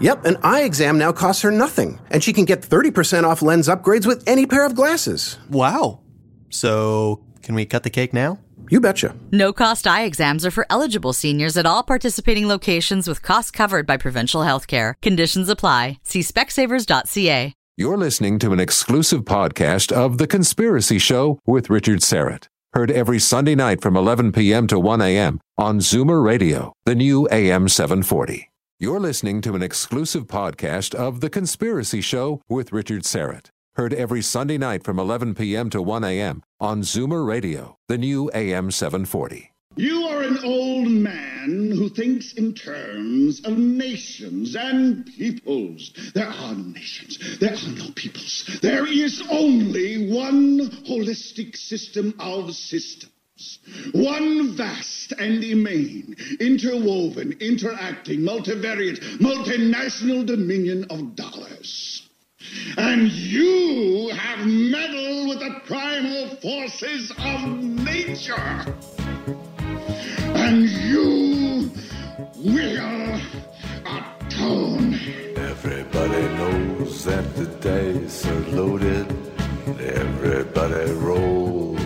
Yep, an eye exam now costs her nothing, and she can get 30% off lens upgrades with any pair of glasses. Wow. So, can we cut the cake now? You betcha. No cost eye exams are for eligible seniors at all participating locations with costs covered by provincial health care. Conditions apply. See specsavers.ca. You're listening to an exclusive podcast of The Conspiracy Show with Richard Syrett. Heard every Sunday night from 11 p.m. to 1 a.m. on Zoomer Radio, the new AM 740. You're listening to an exclusive podcast of The Conspiracy Show with Richard Syrett. Heard every Sunday night from 11 p.m. to 1 a.m. on Zoomer Radio, the new AM 740. You are an old man who thinks in terms of nations and peoples. There are no nations. There are no peoples. There is only one holistic system of systems. One vast and immane, interwoven, interacting, multivariate, multinational dominion of dollars. And you have meddled with the primal forces of nature and you will atone. Everybody knows that the dice are loaded. Everybody rolls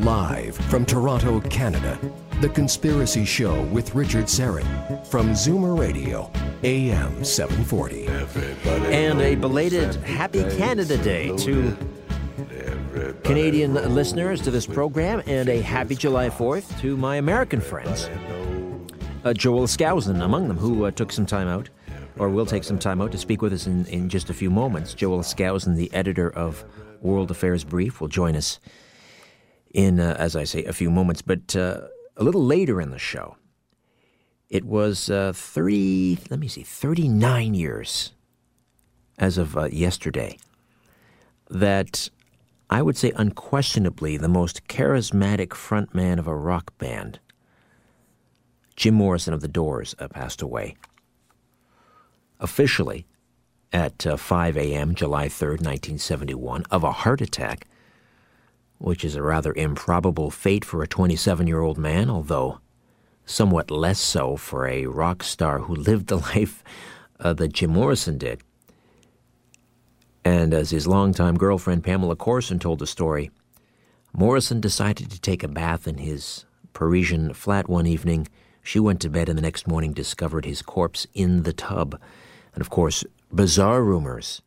Live from Toronto, Canada, The Conspiracy Show with Richard Syrett from Zoomer Radio, AM 740. Everybody And a belated Happy Canada Day to. Everybody Canadian listeners to this program, and a happy July 4th to my American friends. Uh, Joel Skousen among them, who uh, took some time out, or will take some time out to speak with us in, in just a few moments. Joel Skousen, the editor of World Affairs Brief, will join us in, uh, as I say, a few moments. But uh, a little later in the show, it was uh, 30, let me see, 39 years as of uh, yesterday that I would say unquestionably the most charismatic frontman of a rock band, Jim Morrison of The Doors, uh, passed away. Officially, at uh, 5 a.m., July 3rd, 1971, of a heart attack, which is a rather improbable fate for a 27 year old man, although somewhat less so for a rock star who lived the life uh, that Jim Morrison did. And as his longtime girlfriend Pamela Courson told the story, Morrison decided to take a bath in his Parisian flat one evening. She went to bed and the next morning discovered his corpse in the tub. And of course, bizarre rumors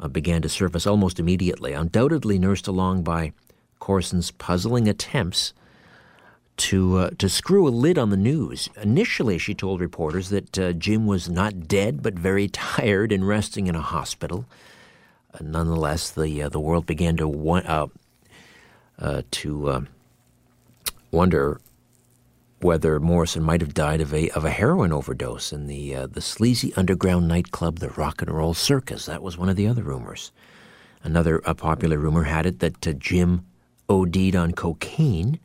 uh, began to surface almost immediately, undoubtedly nursed along by Courson's puzzling attempts to uh, to screw a lid on the news. Initially, she told reporters that uh, Jim was not dead but very tired and resting in a hospital. Uh, nonetheless, the uh, the world began to uh, uh, to wonder whether Morrison might have died of a of a heroin overdose in the the sleazy underground nightclub, the Rock and Roll Circus. That was one of the other rumors. Another popular rumor had it that Jim OD'd on cocaine.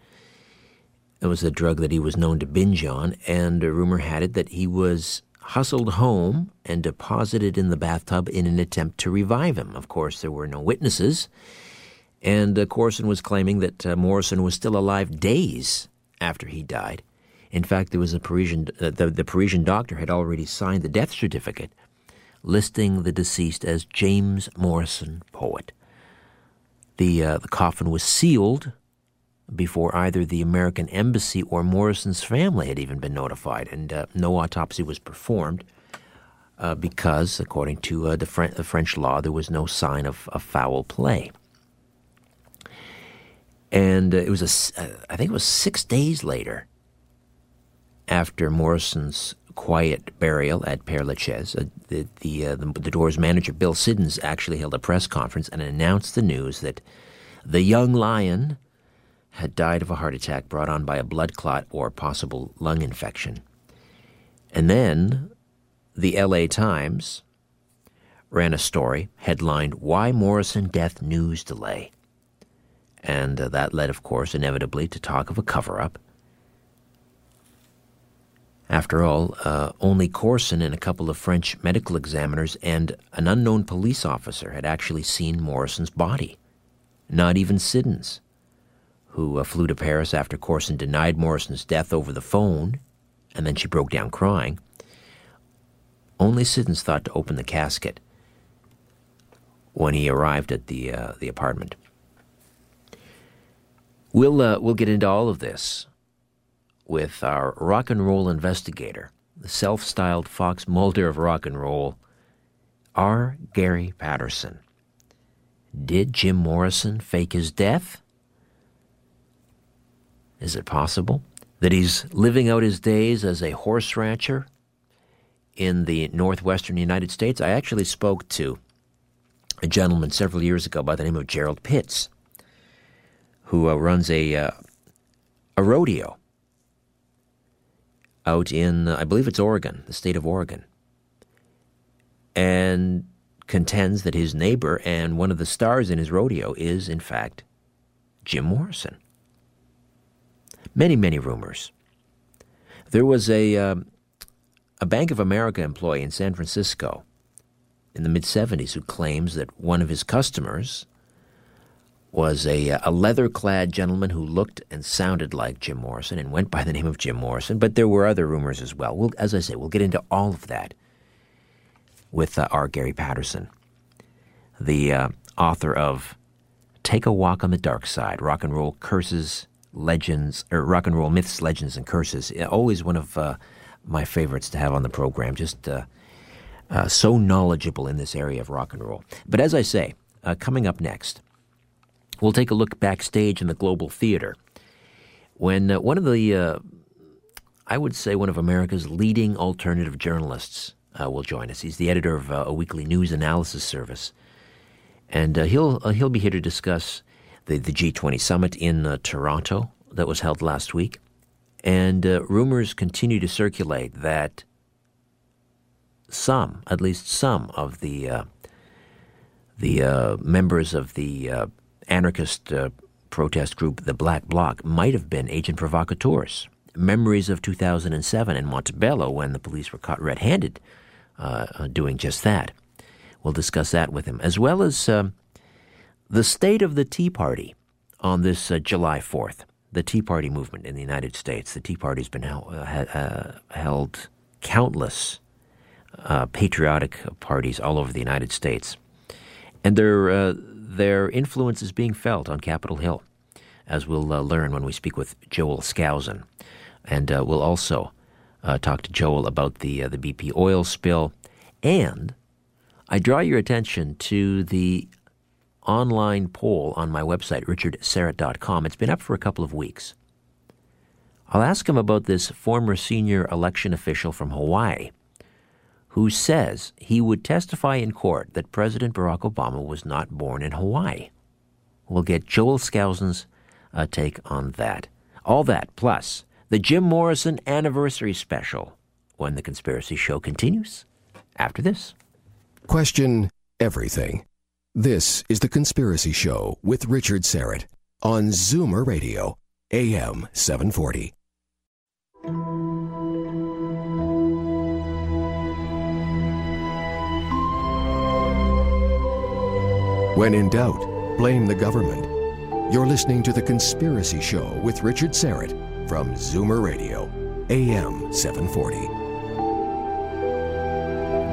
It was a drug that he was known to binge on, and a rumor had it that he was hustled home and deposited in the bathtub in an attempt to revive him. Of course, there were no witnesses, and uh, Courson was claiming that uh, Morrison was still alive days after he died. In fact, there was a Parisian uh, the, the Parisian doctor had already signed the death certificate, listing the deceased as James Morrison, poet. The uh, the coffin was sealed before either the American embassy or Morrison's family had even been notified, and uh, no autopsy was performed uh, because, according to uh, the, Fren- the French law, there was no sign of, of foul play. And uh, it was a, uh, I think it was six days later after Morrison's quiet burial at Père Lachaise, uh, the, the, uh, the, the Doors manager, Bill Siddons, actually held a press conference and announced the news that the young lion had died of a heart attack brought on by a blood clot or possible lung infection. And then the LA Times ran a story headlined, Why Morrison Death News Delay. And uh, that led, of course, inevitably to talk of a cover up. After all, uh, only Courson and a couple of French medical examiners and an unknown police officer had actually seen Morrison's body. Not even Siddons, who uh, flew to Paris after Courson denied Morrison's death over the phone, and then she broke down crying. Only Siddons thought to open the casket when he arrived at the uh, the apartment. We'll uh, we'll get into all of this with our rock and roll investigator, the self-styled Fox Mulder of rock and roll, R. Gary Patterson. Did Jim Morrison fake his death? Is it possible that he's living out his days as a horse rancher in the northwestern United States? I actually spoke to a gentleman several years ago by the name of Gerald Pitts, who uh, runs a uh, a rodeo out in uh, I believe it's Oregon, the state of Oregon, and contends that his neighbor and one of the stars in his rodeo is in fact Jim Morrison. Many many rumors. There was a um, a Bank of America employee in San Francisco in the mid 70s who claims that one of his customers was a, a leather clad gentleman who looked and sounded like Jim Morrison and went by the name of Jim Morrison, but there were other rumors as well. We'll, as I say, we'll get into all of that with uh, R. Gary Patterson, the uh, author of Take a Walk on the Dark Side Rock and Roll Curses, Legends, or Rock and Roll Myths, Legends, and Curses. Always one of uh, my favorites to have on the program. Just uh, uh, so knowledgeable in this area of rock and roll. But as I say, uh, coming up next, we'll take a look backstage in the Global Theater. When uh, one of the, uh, I would say, one of America's leading alternative journalists uh, will join us. He's the editor of uh, a weekly news analysis service, and he'll he'll be here to discuss the the G20 summit in Toronto that was held last week, and rumors continue to circulate that some, at least some of the uh, the uh, members of the uh, anarchist uh, protest group, the Black Bloc, might have been agent provocateurs. Memories of 2007 in Montebello when the police were caught red-handed uh, doing just that. We'll discuss that with him, as well as um, the state of the Tea Party on this uh, July 4th. The Tea Party movement in the United States. The Tea Party's been held, held countless uh, patriotic parties all over the United States. And their, uh, their influence is being felt on Capitol Hill, as we'll uh, learn when we speak with Joel Skousen. And uh, we'll also uh, talk to Joel about the, uh, the BP oil spill. And I draw your attention to the online poll on my website, richardsyrett.com. It's been up for a couple of weeks. I'll ask him about this former senior election official from Hawaii who says he would testify in court that President Barack Obama was not born in Hawaii. We'll get Joel Skousen's uh, take on that. All that, plus the Jim Morrison anniversary special when the Conspiracy Show continues after this. Question everything. This is The Conspiracy Show with Richard Syrett on Zoomer Radio, AM 740. When in doubt, blame the government. You're listening to The Conspiracy Show with Richard Syrett from Zoomer Radio, AM 740.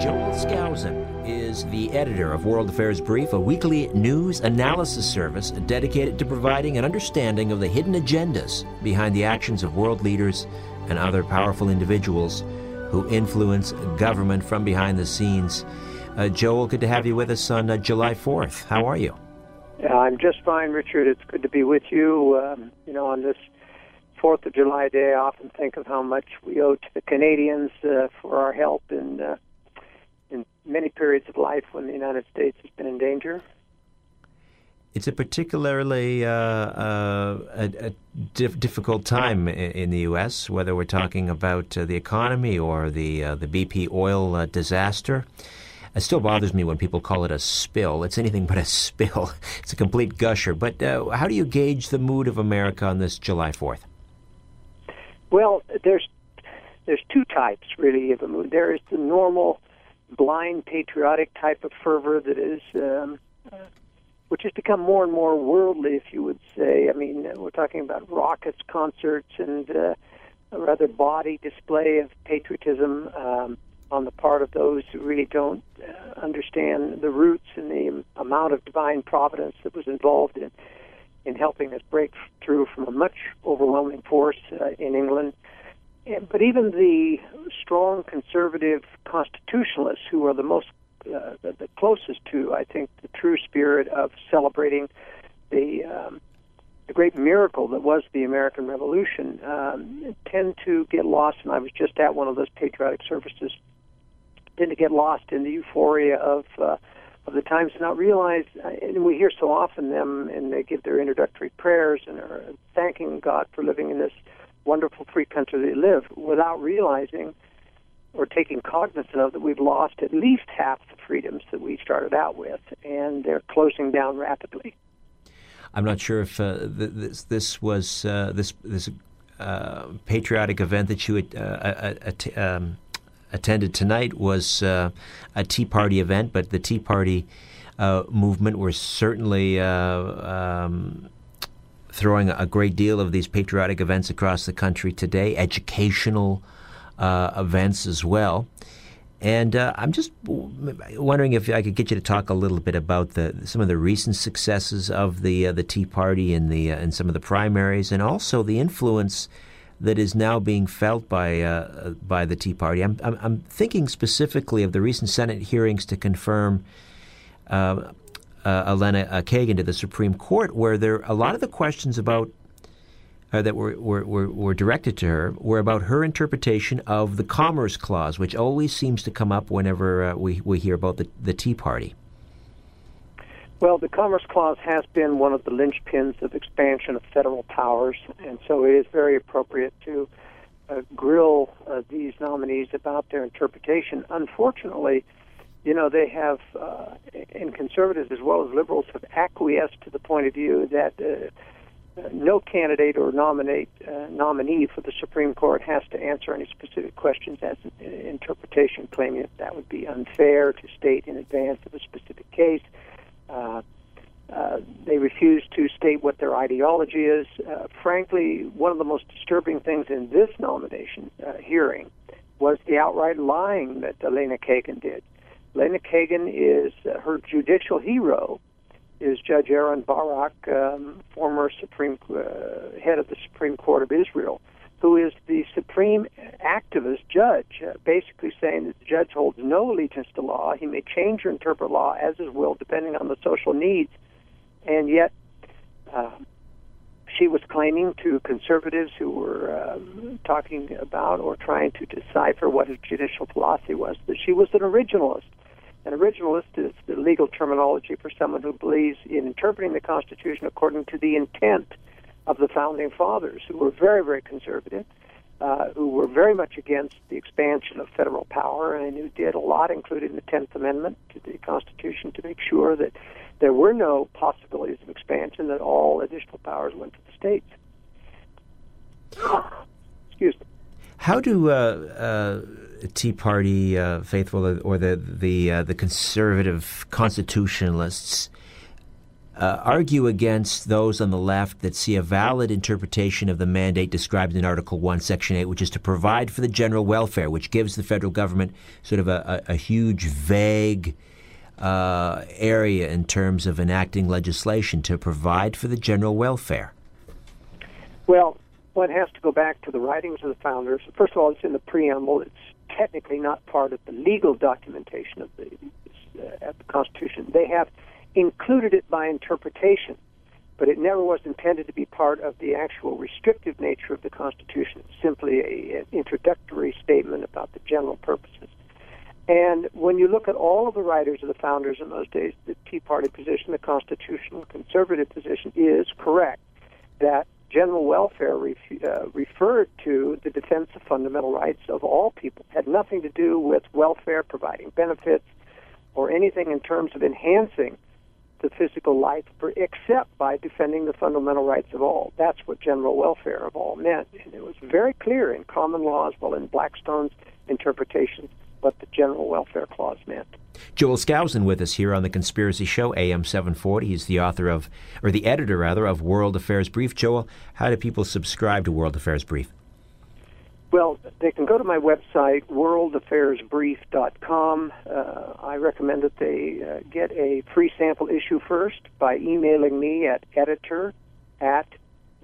Joel Skousen is the editor of World Affairs Brief, a weekly news analysis service dedicated to providing an understanding of the hidden agendas behind the actions of world leaders and other powerful individuals who influence government from behind the scenes. Uh, Joel, good to have you with us on uh, July 4th. How are you? I'm just fine, Richard. It's good to be with you. Um, you know, on this Fourth of July day, I often think of how much we owe to the Canadians uh, for our help in uh, in many periods of life when the United States has been in danger. It's a particularly uh, uh, a, a dif- difficult time in, in, the U.S., whether we're talking about uh, the economy or the uh, the BP oil uh, disaster. It still bothers me when people call it a spill. It's anything but a spill. It's a complete gusher. But uh, how do you gauge the mood of America on this July 4th? Well, there's there's two types really of a mood. There is the normal blind patriotic type of fervor that is um, which has become more and more worldly, if you would say. I mean, we're talking about rockets, concerts, and uh, a rather body display of patriotism um, on the part of those who really don't uh, understand the roots and the amount of divine providence that was involved in in helping us break through from a much overwhelming force uh, in England. And, but even the strong conservative constitutionalists, who are the most uh, the, the, closest to, I think, the true spirit of celebrating the um, the great miracle that was the American Revolution, um, tend to get lost. And I was just at one of those patriotic services. Tend to get lost in the euphoria of uh, of the times, not realize. Uh, and we hear so often them, and they give their introductory prayers and are thanking God for living in this wonderful free country they live, without realizing or taking cognizance of that we've lost at least half the freedoms that we started out with, and they're closing down rapidly. I'm not sure if uh, this this was uh, this this uh, patriotic event that you had, uh, um, attended tonight was uh, a Tea Party event, but the Tea Party uh, movement were certainly. Um, throwing a great deal of these patriotic events across the country today, educational uh, events as well. And uh, I'm just wondering if I could get you to talk a little bit about the some of the recent successes of the uh, the Tea Party and the uh, and some of the primaries, and also the influence that is now being felt by uh, by the Tea Party. I'm, I'm, I'm thinking specifically of the recent Senate hearings to confirm. Uh, uh, Elena Kagan to the Supreme Court, where there a lot of the questions about uh, that were, were, were, were, directed to her were about her interpretation of the Commerce Clause, which always seems to come up whenever uh, we, we hear about the, the Tea Party. Well, the Commerce Clause has been one of the linchpins of expansion of federal powers, and so it is very appropriate to uh, grill uh, these nominees about their interpretation. Unfortunately, you know, they have, uh, and conservatives as well as liberals have acquiesced to the point of view that uh, no candidate or nominate uh, nominee for the Supreme Court has to answer any specific questions as an interpretation, claiming that that would be unfair to state in advance of a specific case. Uh, uh, they refuse to state what their ideology is. Uh, frankly, one of the most disturbing things in this nomination uh, hearing was the outright lying that Elena Kagan did. Elena Kagan is uh, her judicial hero is Judge Aharon Barak, um, former Supreme head of the Supreme Court of Israel, who is the supreme activist judge, uh, basically saying that the judge holds no allegiance to law. He may change or interpret law as his will, depending on the social needs, and yet. Uh, she was claiming to conservatives who were um, talking about or trying to decipher what his judicial philosophy was that she was an originalist an originalist is the legal terminology for someone who believes in interpreting the Constitution according to the intent of the founding fathers, who were very, very conservative, uh, who were very much against the expansion of federal power, and who did a lot, including the Tenth Amendment to the Constitution, to make sure that there were no possibilities of expansion, that all additional powers went to the states. Excuse me. How do uh, uh Tea Party uh, faithful or the the uh, the conservative constitutionalists uh, argue against those on the left that see a valid interpretation of the mandate described in Article One, Section Eight, which is to provide for the general welfare, which gives the federal government sort of a, a, a huge, vague. Uh, area in terms of enacting legislation to provide for the general welfare? Well, one has to go back to the writings of the founders. First of all, it's in the preamble. It's technically not part of the legal documentation of the uh, the Constitution. They have included it by interpretation, but it never was intended to be part of the actual restrictive nature of the Constitution. It's simply a, an introductory statement about the general purposes. And when you look at all of the writers of the founders in those days, the Tea Party position, the constitutional conservative position, is correct that general welfare ref- uh, referred to the defense of fundamental rights of all people, had nothing to do with welfare, providing benefits, or anything in terms of enhancing the physical life, except by defending the fundamental rights of all. That's what general welfare of all meant. And it was very clear in common law as well in Blackstone's interpretation what the general welfare clause meant. Joel Skousen with us here on the Conspiracy Show, AM 740. He's the author of, or the editor rather, of World Affairs Brief. Joel, how do people subscribe to World Affairs Brief? Well, they can go to my website, worldaffairsbrief.com. Uh, I recommend that they uh, get a free sample issue first by emailing me at editor at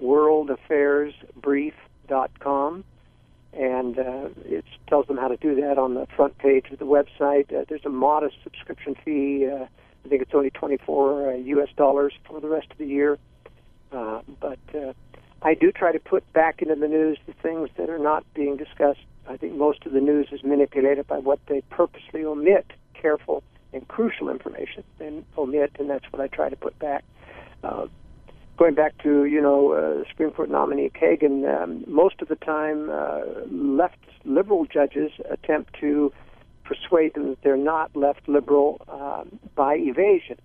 worldaffairsbrief.com and uh, it tells them how to do that on the front page of the website. Uh, there's a modest subscription fee. Uh, I think it's only 24 U.S. Uh, dollars for the rest of the year. Uh, but uh, I do try to put back into the news the things that are not being discussed. I think most of the news is manipulated by what they purposely omit careful and crucial information and omit, and that's what I try to put back. Uh, going back to you know uh, Supreme Court nominee Kagan, um, most of the time uh, left liberal judges attempt to persuade them that they're not left liberal um, by evasion.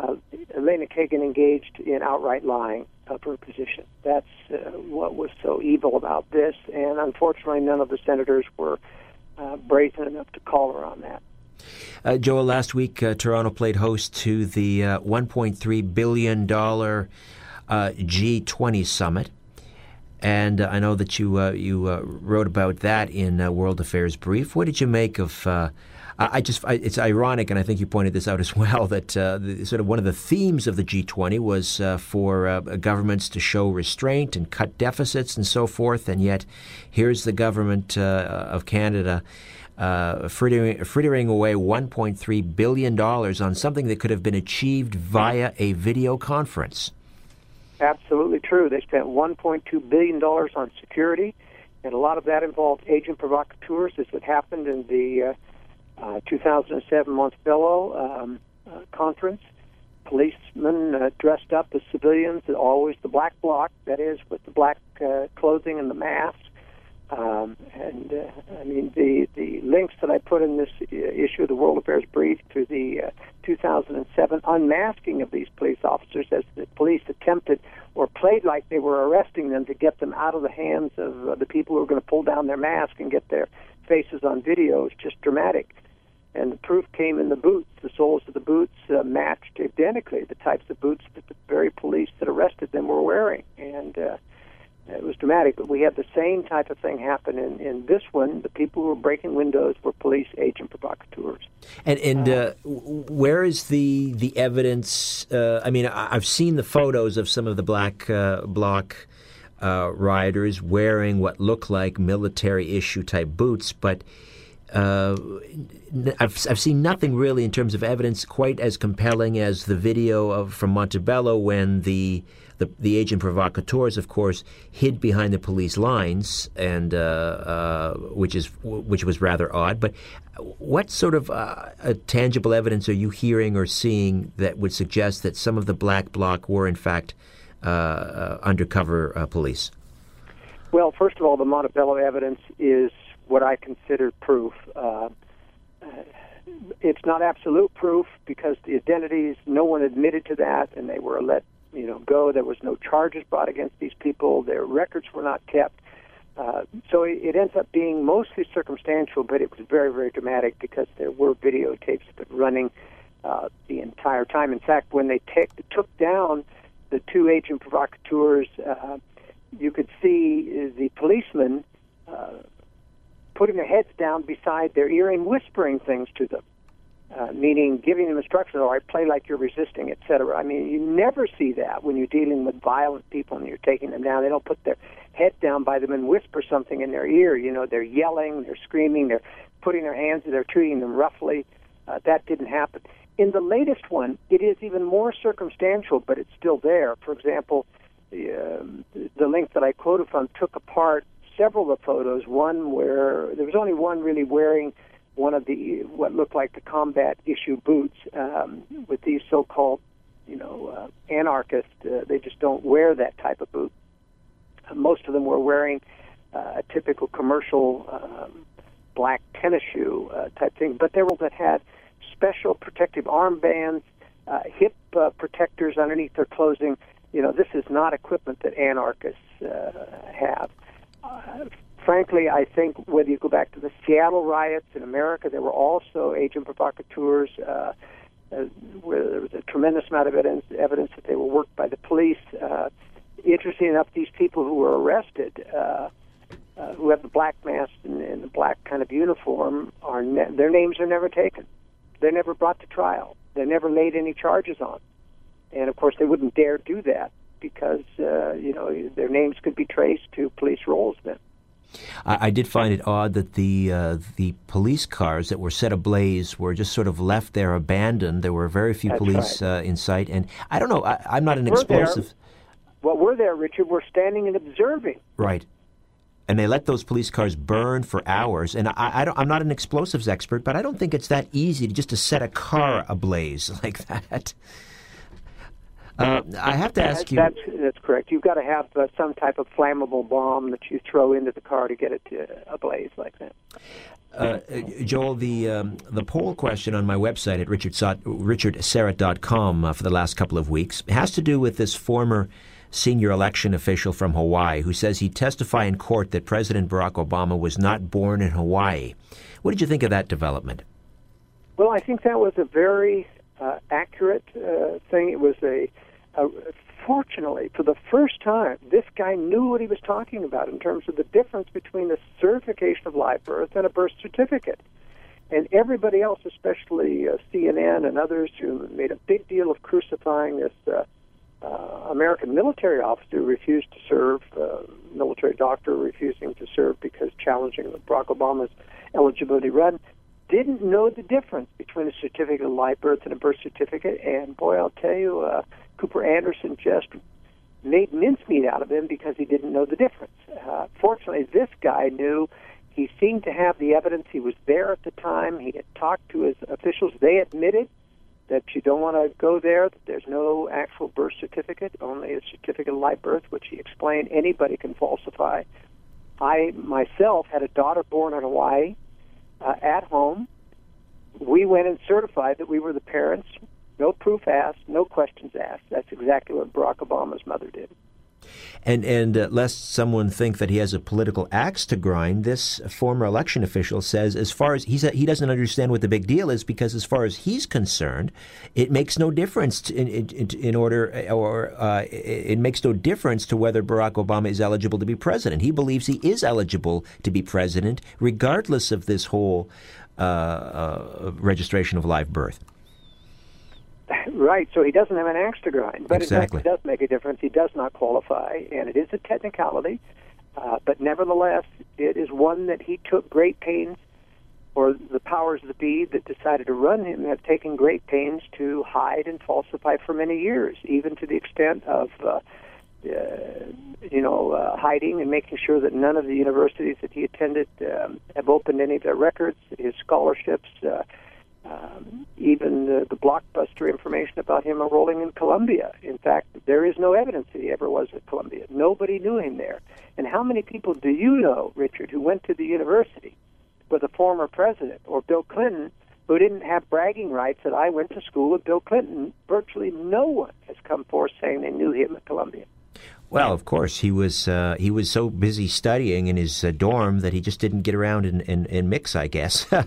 Uh, Elena Kagan engaged in outright lying of her position. That's uh, what was so evil about this, and unfortunately, none of the senators were uh, brazen enough to call her on that. Uh, Joel, last week uh, Toronto played host to the uh, $1.3 billion uh, G20 summit. And I know that you you wrote about that in World Affairs Brief. What did you make of? Uh, I just I, it's ironic, and I think you pointed this out as well. That the, sort of one of the themes of the G20 was for governments to show restraint and cut deficits and so forth. And yet, here's the government of Canada. Uh, frittering, frittering away $1.3 billion on something that could have been achieved via a video conference absolutely true. They spent 1.2 billion dollars on security, and a lot of that involved agent provocateurs, as it happened in the uh, uh, 2007 Montebello um, uh, conference. Policemen uh, dressed up as civilians, always the black bloc, that is, with the black uh, clothing and the masks. Um, and uh, I mean the the links that I put in this uh, issue of the World Affairs Brief to the uh, 2007 unmasking of these police officers as the police attempted or played like they were arresting them to get them out of the hands of uh, the people who were going to pull down their mask and get their faces on video is just dramatic. And the proof came in the boots. The soles of the boots uh, matched identically the types of boots that the very police that arrested them were wearing. And uh, it was dramatic, but we had the same type of thing happen in, in this one. The people who were breaking windows were police agent provocateurs. And and uh, where is the the evidence? Uh, I mean, I've seen the photos of some of the black uh, bloc uh, rioters wearing what look like military issue type boots, but. Uh, I've, I've seen nothing really in terms of evidence quite as compelling as the video of from Montebello when the the, the agent provocateurs, of course, hid behind the police lines, and uh, uh, which is which was rather odd. But what sort of uh, tangible evidence are you hearing or seeing that would suggest that some of the black bloc were in fact uh, undercover police? Well, first of all, the Montebello evidence is what I consider proof it's not absolute proof because the identities, no one admitted to that, and they were let you know go. There was no charges brought against these people. Their records were not kept. Uh, so it, ends up being mostly circumstantial, but it was very, very dramatic because there were videotapes that running uh, the entire time. In fact, when they take, took down the two agent provocateurs, uh, you could see the policemen uh, putting their heads down beside their ear and whispering things to them uh, meaning giving them instructions, or I play like you're resisting, etc. I mean, you never see that when you're dealing with violent people and you're taking them down. They don't put their head down by them and whisper something in their ear. You know, they're yelling, they're screaming, they're putting their hands, they're treating them roughly. Uh, that didn't happen. In the latest one, it is even more circumstantial, but it's still there. For example, the, uh, the link that I quoted from took apart several of the photos. One where there was only one really wearing one of the what looked like the combat issue boots um, with these so-called, you know, uh, anarchists. Uh, they just don't wear that type of boot. Uh, most of them were wearing uh, a typical commercial um, black tennis shoe uh, type thing, but there were that had special protective armbands, uh, hip uh, protectors underneath their clothing. You know, this is not equipment that anarchists uh, have. Frankly, I think whether you go back to the Seattle riots in America, there were also agent provocateurs. Uh, uh, where there was a tremendous amount of evidence, evidence that they were worked by the police. Uh, interesting enough, these people who were arrested, uh, uh, who have the black mask and, and the black kind of uniform, are ne- their names are never taken. They're never brought to trial. They're never laid any charges on. And of course, they wouldn't dare do that because uh, you know their names could be traced to police rolls then. I, I did find it odd that the uh, the police cars that were set ablaze were just sort of left there abandoned. There were very few That's police right. uh, in sight, and I don't know. I, I'm not an We're there. explosive, Well, we're there, Richard. We're standing and observing. right? And they let those police cars burn for hours. And I, I don't, I'm not an explosives expert, but I don't think it's that easy to just to set a car ablaze like that. Uh, I have to ask you. That's that's correct. You've got to have uh, some type of flammable bomb that you throw into the car to get it to ablaze like that. Uh, Joel, the um, the poll question on my website at richardsyrett.com uh, for the last couple of weeks has to do with this former senior election official from Hawaii who says he testified in court that President Barack Obama was not born in Hawaii. What did you think of that development? Well, I think that was a very uh, accurate uh, thing. It was a, a fortunately for the first time, this guy knew what he was talking about in terms of the difference between a certification of live birth and a birth certificate. And everybody else, especially uh, CNN and others, who made a big deal of crucifying this uh, uh, American military officer who refused to serve, uh, military doctor refusing to serve because challenging Barack Obama's eligibility run, didn't know the difference between a certificate of live birth and a birth certificate. And boy, I'll tell you, uh, Cooper Anderson just made mincemeat out of him because he didn't know the difference. Uh, fortunately, this guy knew. He seemed to have the evidence. He was there at the time. He had talked to his officials. They admitted that you don't want to go there, that there's no actual birth certificate, only a certificate of live birth, which he explained anybody can falsify. I myself had a daughter born in Hawaii uh, at home. We went and certified that we were the parents. No proof asked, no questions asked. That's exactly what Barack Obama's mother did. And and uh, lest someone think that he has a political axe to grind, this former election official says, as far as he said, he doesn't understand what the big deal is because, as far as he's concerned, it makes no difference to, in, in, in order or uh, it makes no difference to whether Barack Obama is eligible to be president. He believes he is eligible to be president, regardless of this whole uh, uh, registration of live birth. Right, so he doesn't have an axe to grind. But Exactly. it does make a difference. He does not qualify, and it is a technicality. Uh, but nevertheless, it is one that he took great pains, or the powers that be that decided to run him have taken great pains to hide and falsify for many years, even to the extent of, uh, uh, you know, uh, hiding and making sure that none of the universities that he attended um, have opened any of their records, his scholarships. Uh, um, even the, the blockbuster information about him enrolling in Columbia. In fact, there is no evidence that he ever was at Columbia. Nobody knew him there. And how many people do you know, Richard, who went to the university with a former president or Bill Clinton who didn't have bragging rights that I went to school with Bill Clinton? Virtually no one has come forth saying they knew him at Columbia. Well, of course, he was uh, he was so busy studying in his uh, dorm that he just didn't get around and, and, and mix, I guess. uh,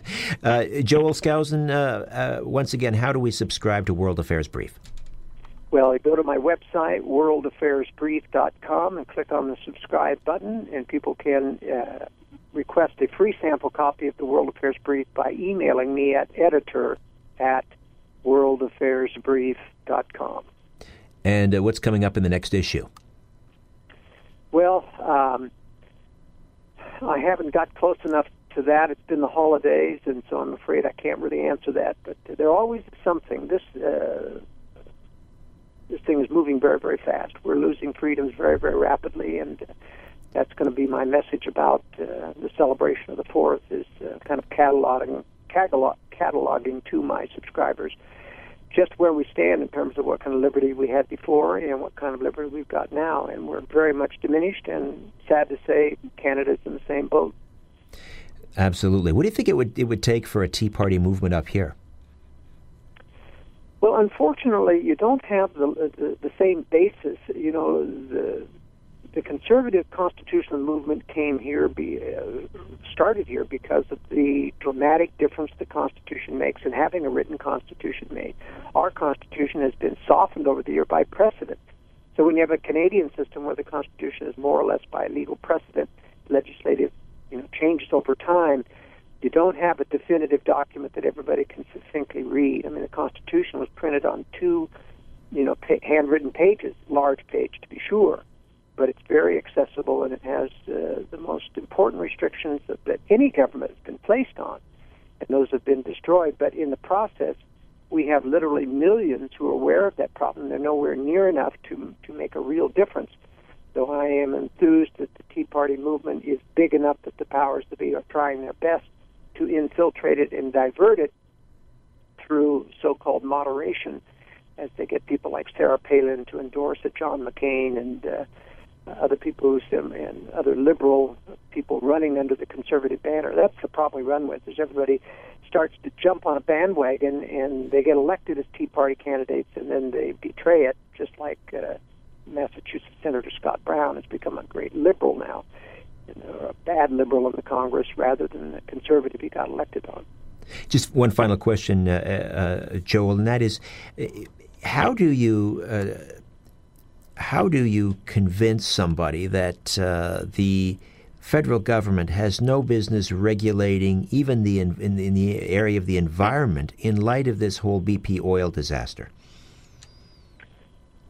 Joel Skousen, uh, uh, once again, how do we subscribe to World Affairs Brief? Well, I go to my website, worldaffairsbrief.com, and click on the subscribe button, and people can uh, request a free sample copy of the World Affairs Brief by emailing me at editor at worldaffairsbrief.com. And uh, what's coming up in the next issue? Well, um, I haven't got close enough to that, it's been the holidays, and so I'm afraid I can't really answer that. But there always is something. This uh, this thing is moving very, very fast. We're losing freedoms very, very rapidly, and that's going to be my message about uh, the celebration of the Fourth. Is uh, kind of cataloging, catalog, cataloging to my subscribers just where we stand in terms of what kind of liberty we had before and what kind of liberty we've got now. And we're very much diminished, and sad to say, Canada's in the same boat. Absolutely. What do you think it would it would take for a Tea Party movement up here? Well, unfortunately, you don't have the the, the same basis. You know, the the conservative constitutional movement came here, be, uh, started here because of the dramatic difference the Constitution makes, and having a written Constitution made. Our Constitution has been softened over the year by precedent. So when you have a Canadian system where the Constitution is more or less by legal precedent, legislative you know changes over time, you don't have a definitive document that everybody can succinctly read. I mean, the Constitution was printed on two, you know, pa- handwritten pages, large page to be sure but it's very accessible and it has uh, the most important restrictions that, that any government has been placed on, and those have been destroyed. But in the process, we have literally millions who are aware of that problem. They're nowhere near enough to to make a real difference. Though I am enthused that the Tea Party movement is big enough that the powers that be are trying their best to infiltrate it and divert it through so-called moderation, as they get people like Sarah Palin to endorse it, John McCain, and uh, other people and other liberal people running under the conservative banner. That's the problem we run with. Is everybody starts to jump on a bandwagon and they get elected as Tea Party candidates and then they betray it, just like uh, Massachusetts Senator Scott Brown has become a great liberal now, or a bad liberal in the Congress rather than the conservative he got elected on. Just one final question, uh, uh, Joel, and that is, uh, how do you uh, how do you convince somebody that uh, the federal government has no business regulating even the in, in, in, the area of the environment in light of this whole BP oil disaster?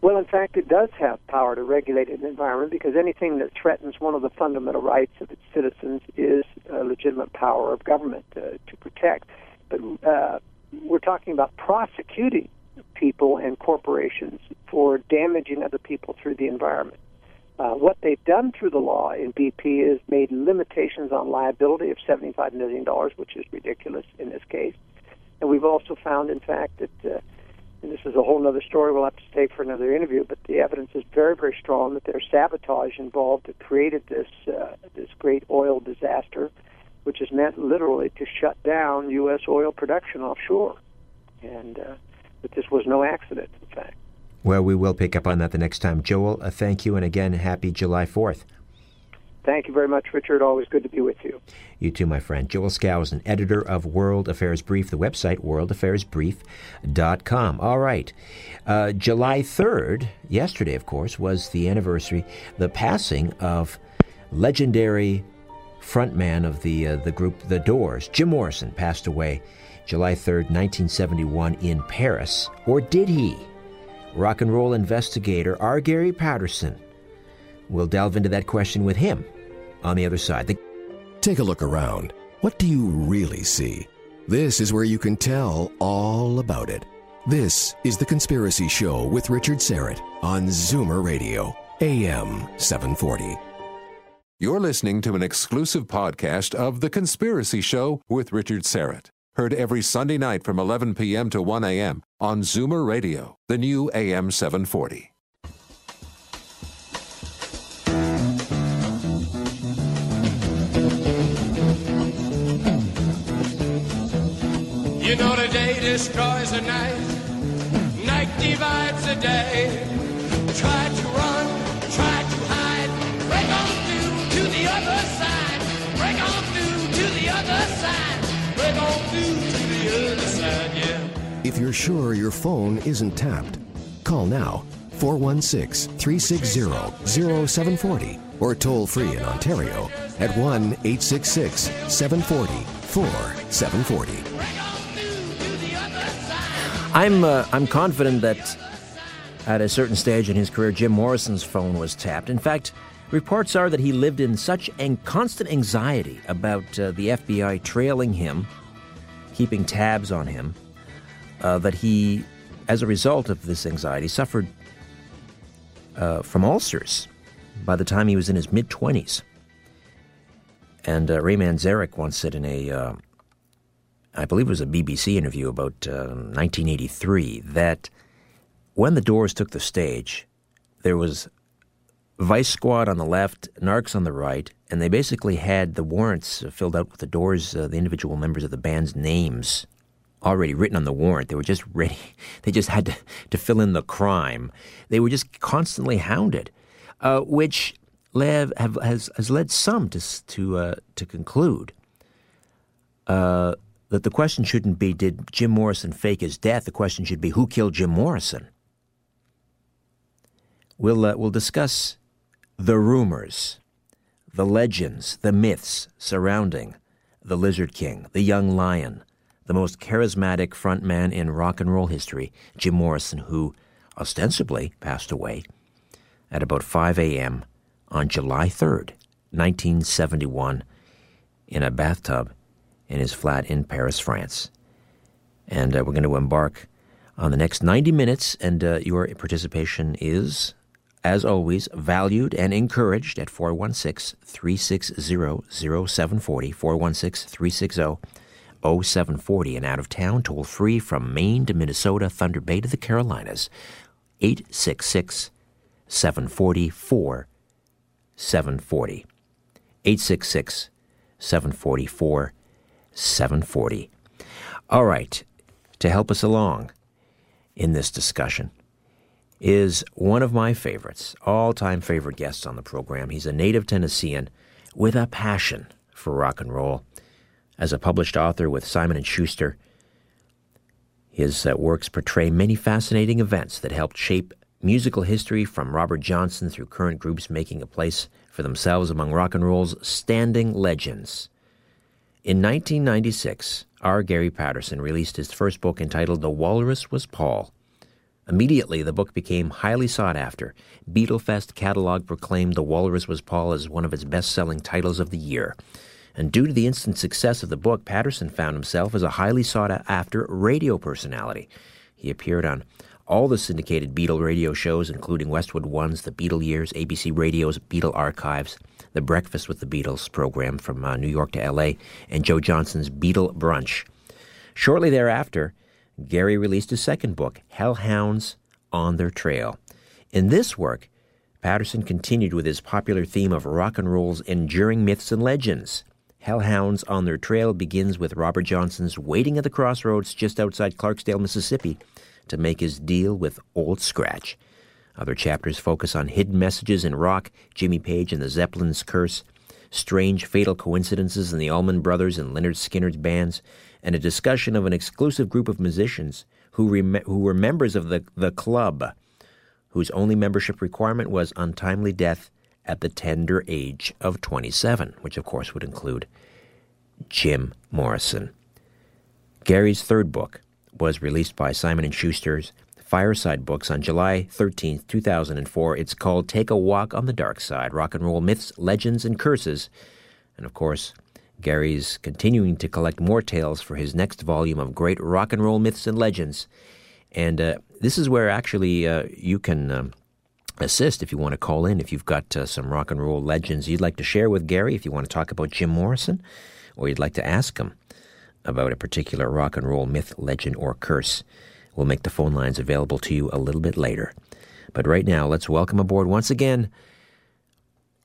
Well, in fact, it does have power to regulate an environment because anything that threatens one of the fundamental rights of its citizens is a legitimate power of government uh, to protect. But uh, we're talking about prosecuting people and corporations for damaging other people through the environment. Uh, what they've done through the law in BP is made limitations on liability of $75 million, which is ridiculous in this case. And we've also found, in fact, that, uh, and this is a whole other story we'll have to stay for another interview, but the evidence is very, very strong that there's sabotage involved that created this, uh, this great oil disaster, which is meant literally to shut down U.S. oil production offshore. And uh, that this was no accident, in fact. Well, we will pick up on that the next time. Joel, uh, thank you, and again, happy July 4th. Thank you very much, Richard. Always good to be with you. You too, my friend. Joel Skousen editor of World Affairs Brief, the website worldaffairsbrief.com. All right. Uh, July 3rd, yesterday, of course, was the anniversary, the passing of legendary frontman of the, uh, the group The Doors. Jim Morrison passed away July 3rd, 1971, in Paris. Or did he? Rock and roll investigator R. Gary Patterson. We'll delve into that question with him on the other side. The- Take a look around. What do you really see? This is where you can tell all about it. This is The Conspiracy Show with Richard Syrett on Zoomer Radio, AM 740. You're listening to an exclusive podcast of The Conspiracy Show with Richard Syrett. Heard every Sunday night from 11 p.m. to 1 a.m. on Zoomer Radio, the new AM 740. You know the day destroys the night, night divides the day. Try to If you're sure your phone isn't tapped, call now 416 360 0740 or toll free in Ontario at 1 866 740 4740. I'm uh, I'm confident that at a certain stage in his career, Jim Morrison's phone was tapped. In fact, Reports are that he lived in such an constant anxiety about uh, the FBI trailing him, keeping tabs on him, uh, that he, as a result of this anxiety, suffered uh, from ulcers by the time he was in his mid 20s. And uh, Ray Manzarek once said in a, uh, I believe it was a BBC interview about 1983, that when the Doors took the stage, there was Vice Squad on the left, Narcs on the right, and they basically had the warrants filled out with the Doors, uh, the individual members of the band's names already written on the warrant. They were just ready. They just had to, to fill in the crime. They were just constantly hounded, uh, which have, have, has, has led some to, to, uh, to conclude uh, that the question shouldn't be, did Jim Morrison fake his death? The question should be, who killed Jim Morrison? We'll, uh, we'll discuss the rumors, the legends, the myths surrounding the Lizard King, the Young Lion, the most charismatic frontman in rock and roll history, Jim Morrison, who ostensibly passed away at about 5 a.m. on July 3rd, 1971, in a bathtub in his flat in Paris, France. And uh, we're going to embark on the next 90 minutes, and uh, your participation is as always, valued and encouraged at 416 360 0740, 416 360 0740, and out of town, toll free from Maine to Minnesota, Thunder Bay to the Carolinas, 866 744 740. 866 744 740. All right, to help us along in this discussion, is one of my favorites, all time favorite guests on the program. He's a native Tennessean with a passion for rock and roll. As a published author with Simon and Schuster, his uh, works portray many fascinating events that helped shape musical history from Robert Johnson through current groups making a place for themselves among rock and roll's standing legends. In 1996, R. Gary Patterson released his first book entitled The Walrus Was Paul. Immediately, the book became highly sought after. Beatlefest catalog proclaimed The Walrus Was Paul as one of its best selling titles of the year. And due to the instant success of the book, Patterson found himself as a highly sought after radio personality. He appeared on all the syndicated Beatle radio shows, including Westwood One's The Beatle Years, ABC Radio's Beatle Archives, The Breakfast with the Beatles program from uh, New York to LA, and Joe Johnson's Beatle Brunch. Shortly thereafter, Gary released his second book, Hellhounds on Their Trail. In this work, Patterson continued with his popular theme of rock and roll's enduring myths and legends. Hellhounds on Their Trail begins with Robert Johnson's waiting at the crossroads just outside Clarksdale, Mississippi, to make his deal with Old Scratch. Other chapters focus on hidden messages in rock, Jimmy Page and the Zeppelins' curse, strange fatal coincidences in the Allman Brothers and Lynyrd Skynyrd's bands, and a discussion of an exclusive group of musicians who, rem- who were members of the, the club, whose only membership requirement was untimely death at the tender age of 27, which of course would include Jim Morrison. Gary's third book was released by Simon & Schuster's Fireside Books on July 13, 2004. It's called Take a Walk on the Dark Side Rock and Roll Myths, Legends, and Curses. And of course, Gary's continuing to collect more tales for his next volume of great rock and roll myths and legends. And uh, this is where actually uh, you can um, assist if you want to call in. If you've got uh, some rock and roll legends you'd like to share with Gary, if you want to talk about Jim Morrison, or you'd like to ask him about a particular rock and roll myth, legend, or curse, we'll make the phone lines available to you a little bit later. But right now, let's welcome aboard once again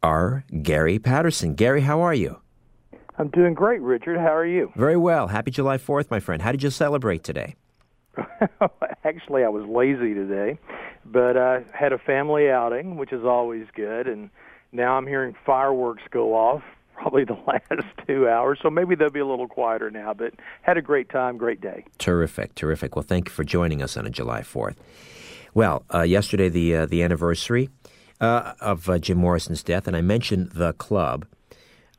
R. Gary Patterson. Gary, how are you? I'm doing great, Richard. How are you? Very well. Happy July 4th, my friend. How did you celebrate today? Actually, I was lazy today, but I had a family outing, which is always good, and now I'm hearing fireworks go off probably the last two hours, so maybe they'll be a little quieter now, but had a great time, great day. Terrific, terrific. Well, thank you for joining us on a July 4th. Well, uh, yesterday, the, uh, the anniversary uh, of uh, Jim Morrison's death, and I mentioned the club.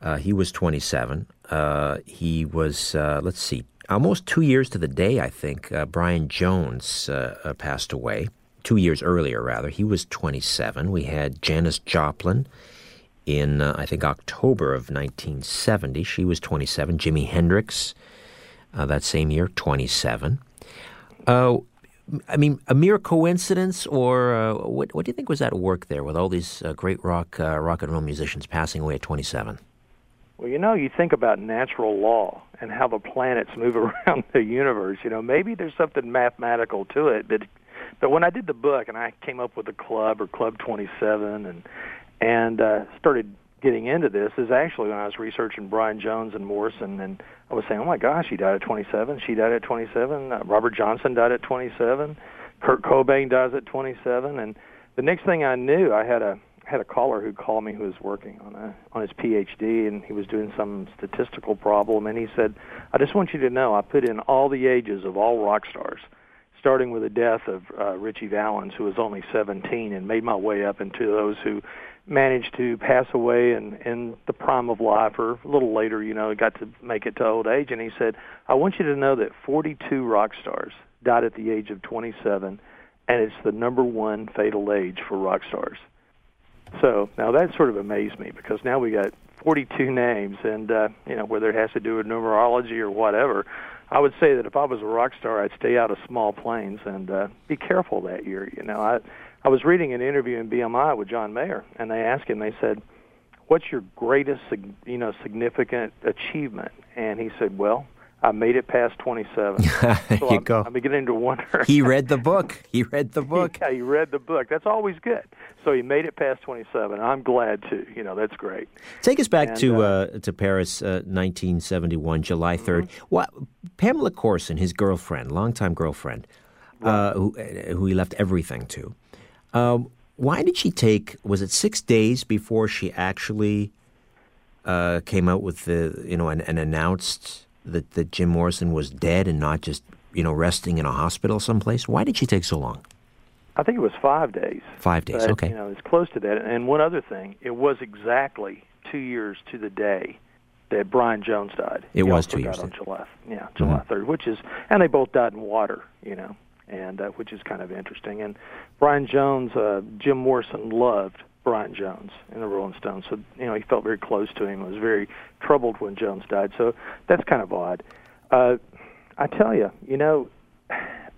Uh, he was 27. Uh, he was, let's see, almost two years to the day, I think. Uh, Brian Jones uh, uh, passed away two years earlier, rather. He was 27. We had Janis Joplin in, uh, I think, October of 1970. She was 27. Jimi Hendrix, uh, that same year, 27. Uh, I mean, a mere coincidence, or uh, what, what do you think was at work there with all these uh, great rock, uh, rock and roll musicians passing away at 27? Well, you know, you think about natural law and how the planets move around the universe. You know, maybe there's something mathematical to it, but but when I did the book and I came up with a club or Club 27 and and uh, started getting into this is actually when I was researching Brian Jones and Morrison, and I was saying, oh my gosh, he died at 27. She died at 27. Uh, Robert Johnson died at 27. Kurt Cobain dies at 27. And the next thing I knew, I had a had a caller who called me who was working on a on his PhD, and he was doing some statistical problem, and he said, I just want you to know, I put in all the ages of all rock stars starting with the death of uh, Richie Valens, who was only 17, and made my way up into those who managed to pass away in in the prime of life or a little later you know got to make it to old age. And he said i want you to know that 42 rock stars died at the age of 27 and it's the number one fatal age for rock stars so now that sort of amazed me because now we got 42 names and uh you know whether it has to do with numerology or whatever I would say that if I was a rock star, I'd stay out of small planes and uh, be careful that year. You know, I I was reading an interview in BMI with John Mayer, and they asked him. They said, "What's your greatest, you know, significant achievement?" And he said, "Well, I made it past 27." there so you I'm, go. I'm beginning to wonder. he read the book. He read the book. yeah, he read the book. That's always good. So he made it past 27. I'm glad too. You know, that's great. Take us back And, to uh, uh, to Paris, uh, 1971, July 3rd. Mm-hmm. What Pamela Courson, his girlfriend, longtime girlfriend, uh, who uh, who he left everything to. Um, why did she take? Was it six days before she actually uh, came out with the you know and, and announced that that Jim Morrison was dead and not just you know resting in a hospital someplace? Why did she take so long? I think it was five days. Five days. But, okay. You know, it's close to that. And one other thing, it was exactly two years to the day that Brian Jones died. It He was two years on. July. Yeah, July third, which is, and they both died in water. You know, and uh, which is kind of interesting. And Brian Jones, uh, Jim Morrison loved Brian Jones in the Rolling Stones, so you know he felt very close to him. Was very troubled when Jones died. So that's kind of odd. Uh, I tell you, you know,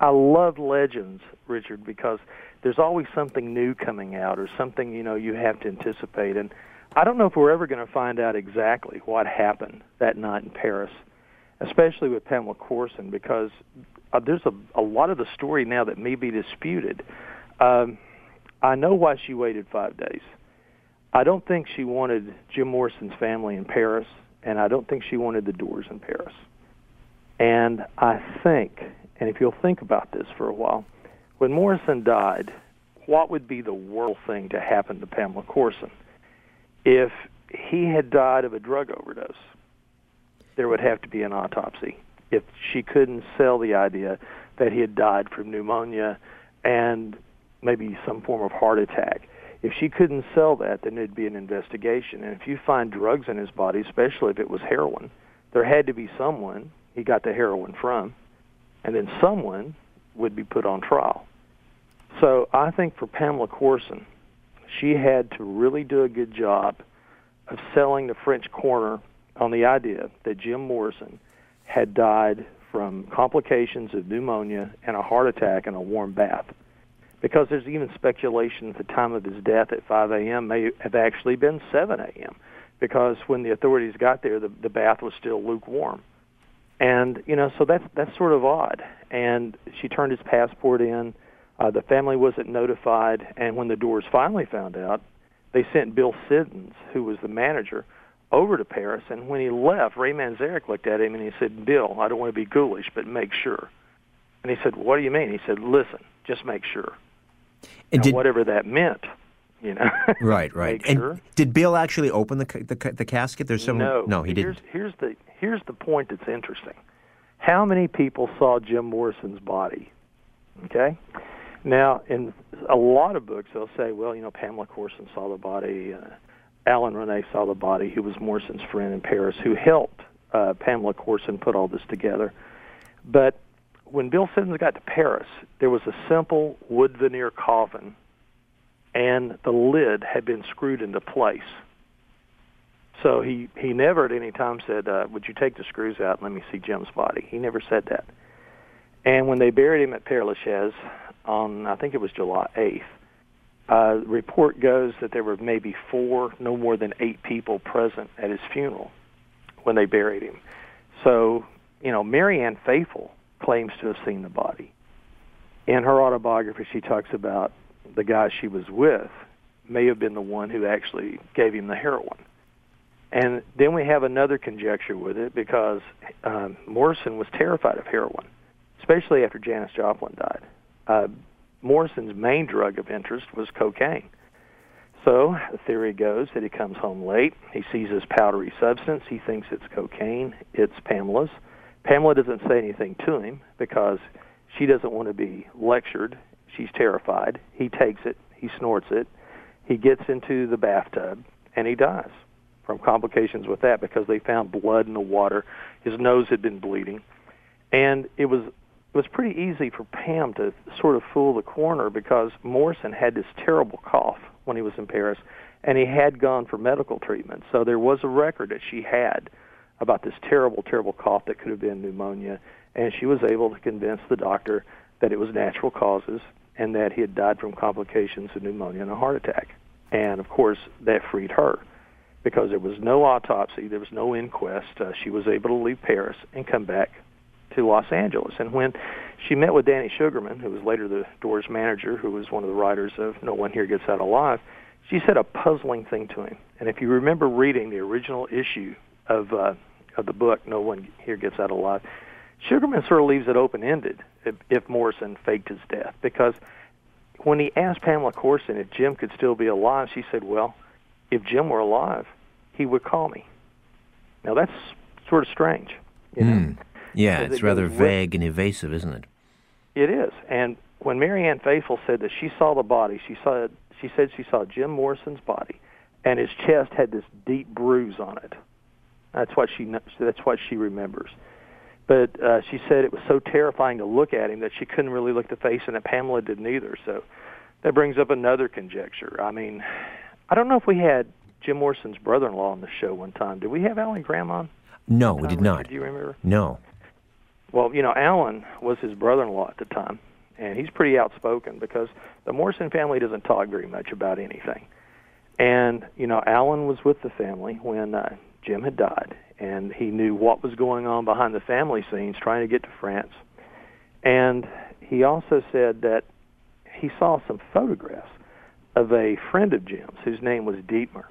I love legends, Richard, because there's always something new coming out or something you know you have to anticipate. And I don't know if we're ever going to find out exactly what happened that night in Paris, especially with Pamela Courson, because uh, there's a, a lot of the story now that may be disputed. Um, I know why she waited five days. I don't think she wanted Jim Morrison's family in Paris, and I don't think she wanted the Doors in Paris. And I think, and if you'll think about this for a while, when Morrison died, what would be the worst thing to happen to Pamela Courson? If he had died of a drug overdose, there would have to be an autopsy. If she couldn't sell the idea that he had died from pneumonia and maybe some form of heart attack, if she couldn't sell that, then there'd be an investigation. And if you find drugs in his body, especially if it was heroin, there had to be someone he got the heroin from, and then someone would be put on trial. So I think for Pamela Courson, she had to really do a good job of selling the French coroner on the idea that Jim Morrison had died from complications of pneumonia and a heart attack and a warm bath. Because there's even speculation at the time of his death at 5 a.m. may have actually been 7 a.m. Because when the authorities got there, the, the bath was still lukewarm. And you know, so that's that's sort of odd. And she turned his passport in. Uh, the family wasn't notified, and when the Doors finally found out, they sent Bill Siddons, who was the manager, over to Paris. And when he left, Ray Manzarek looked at him and he said, "Bill, I don't want to be ghoulish, but make sure." And he said, "What do you mean?" He said, "Listen, just make sure." And did- whatever that meant, you know. Right, right. And sure. did Bill actually open the the, the casket? There's some. No, no, he here's, didn't. Here's the here's the point that's interesting. How many people saw Jim Morrison's body? Okay. Now, in a lot of books, they'll say, well, you know, Pamela Courson saw the body. Uh, Alain Ronay saw the body, who was Morrison's friend in Paris, who helped uh, Pamela Courson put all this together. But when Bill Siddons got to Paris, there was a simple wood veneer coffin, and the lid had been screwed into place. So he he never at any time said, uh, "Would you take the screws out and let me see Jim's body?" He never said that. And when they buried him at Père Lachaise on, I think it was July 8th, uh, report goes that there were maybe four, no more than eight people present at his funeral when they buried him. So, you know, Marianne Faithfull claims to have seen the body. In her autobiography, she talks about the guy she was with may have been the one who actually gave him the heroin. And then we have another conjecture with it because um, Morrison was terrified of heroin, especially after Janis Joplin died. Uh, Morrison's main drug of interest was cocaine. So the theory goes that he comes home late. He sees this powdery substance. He thinks it's cocaine. It's Pamela's. Pamela doesn't say anything to him because she doesn't want to be lectured. She's terrified. He takes it. He snorts it. He gets into the bathtub and he dies from complications with that because they found blood in the water. His nose had been bleeding. And it was it was pretty easy for Pam to sort of fool the coroner because Morrison had this terrible cough when he was in Paris and he had gone for medical treatment. So there was a record that she had about this terrible, terrible cough that could have been pneumonia, and she was able to convince the doctor that it was natural causes and that he had died from complications of pneumonia and a heart attack. And of course, that freed her because there was no autopsy, there was no inquest. Uh, she was able to leave Paris and come back to Los Angeles. And when she met with Danny Sugarman, who was later the Doors manager, who was one of the writers of No One Here Gets Out Alive, she said a puzzling thing to him. And if you remember reading the original issue of uh, of the book No One Here Gets Out Alive, Sugarman sort of leaves it open ended if, if Morrison faked his death because when he asked Pamela Courson if Jim could still be alive, she said, "Well, if Jim were alive, he would call me." Now that's sort of strange, you know. Hmm. Yeah, it's it rather vague and evasive, isn't it? It is. And when Marianne Faithfull said that she saw the body, she saw she said she saw Jim Morrison's body, and his chest had this deep bruise on it. That's what she that's what she remembers. But uh, she said it was so terrifying to look at him that she couldn't really look the face, and that Pamela didn't either. So that brings up another conjecture. I mean, I don't know if we had Jim Morrison's brother-in-law on the show one time. Did we have Alan Graham on? No, we did not. Do you remember? No. Well, you know, Alan was his brother-in-law at the time, and he's pretty outspoken because the Morrison family doesn't talk very much about anything. And you know, Alan was with the family when uh, Jim had died, and he knew what was going on behind the family scenes, trying to get to France. And he also said that he saw some photographs of a friend of Jim's whose name was Dietmar,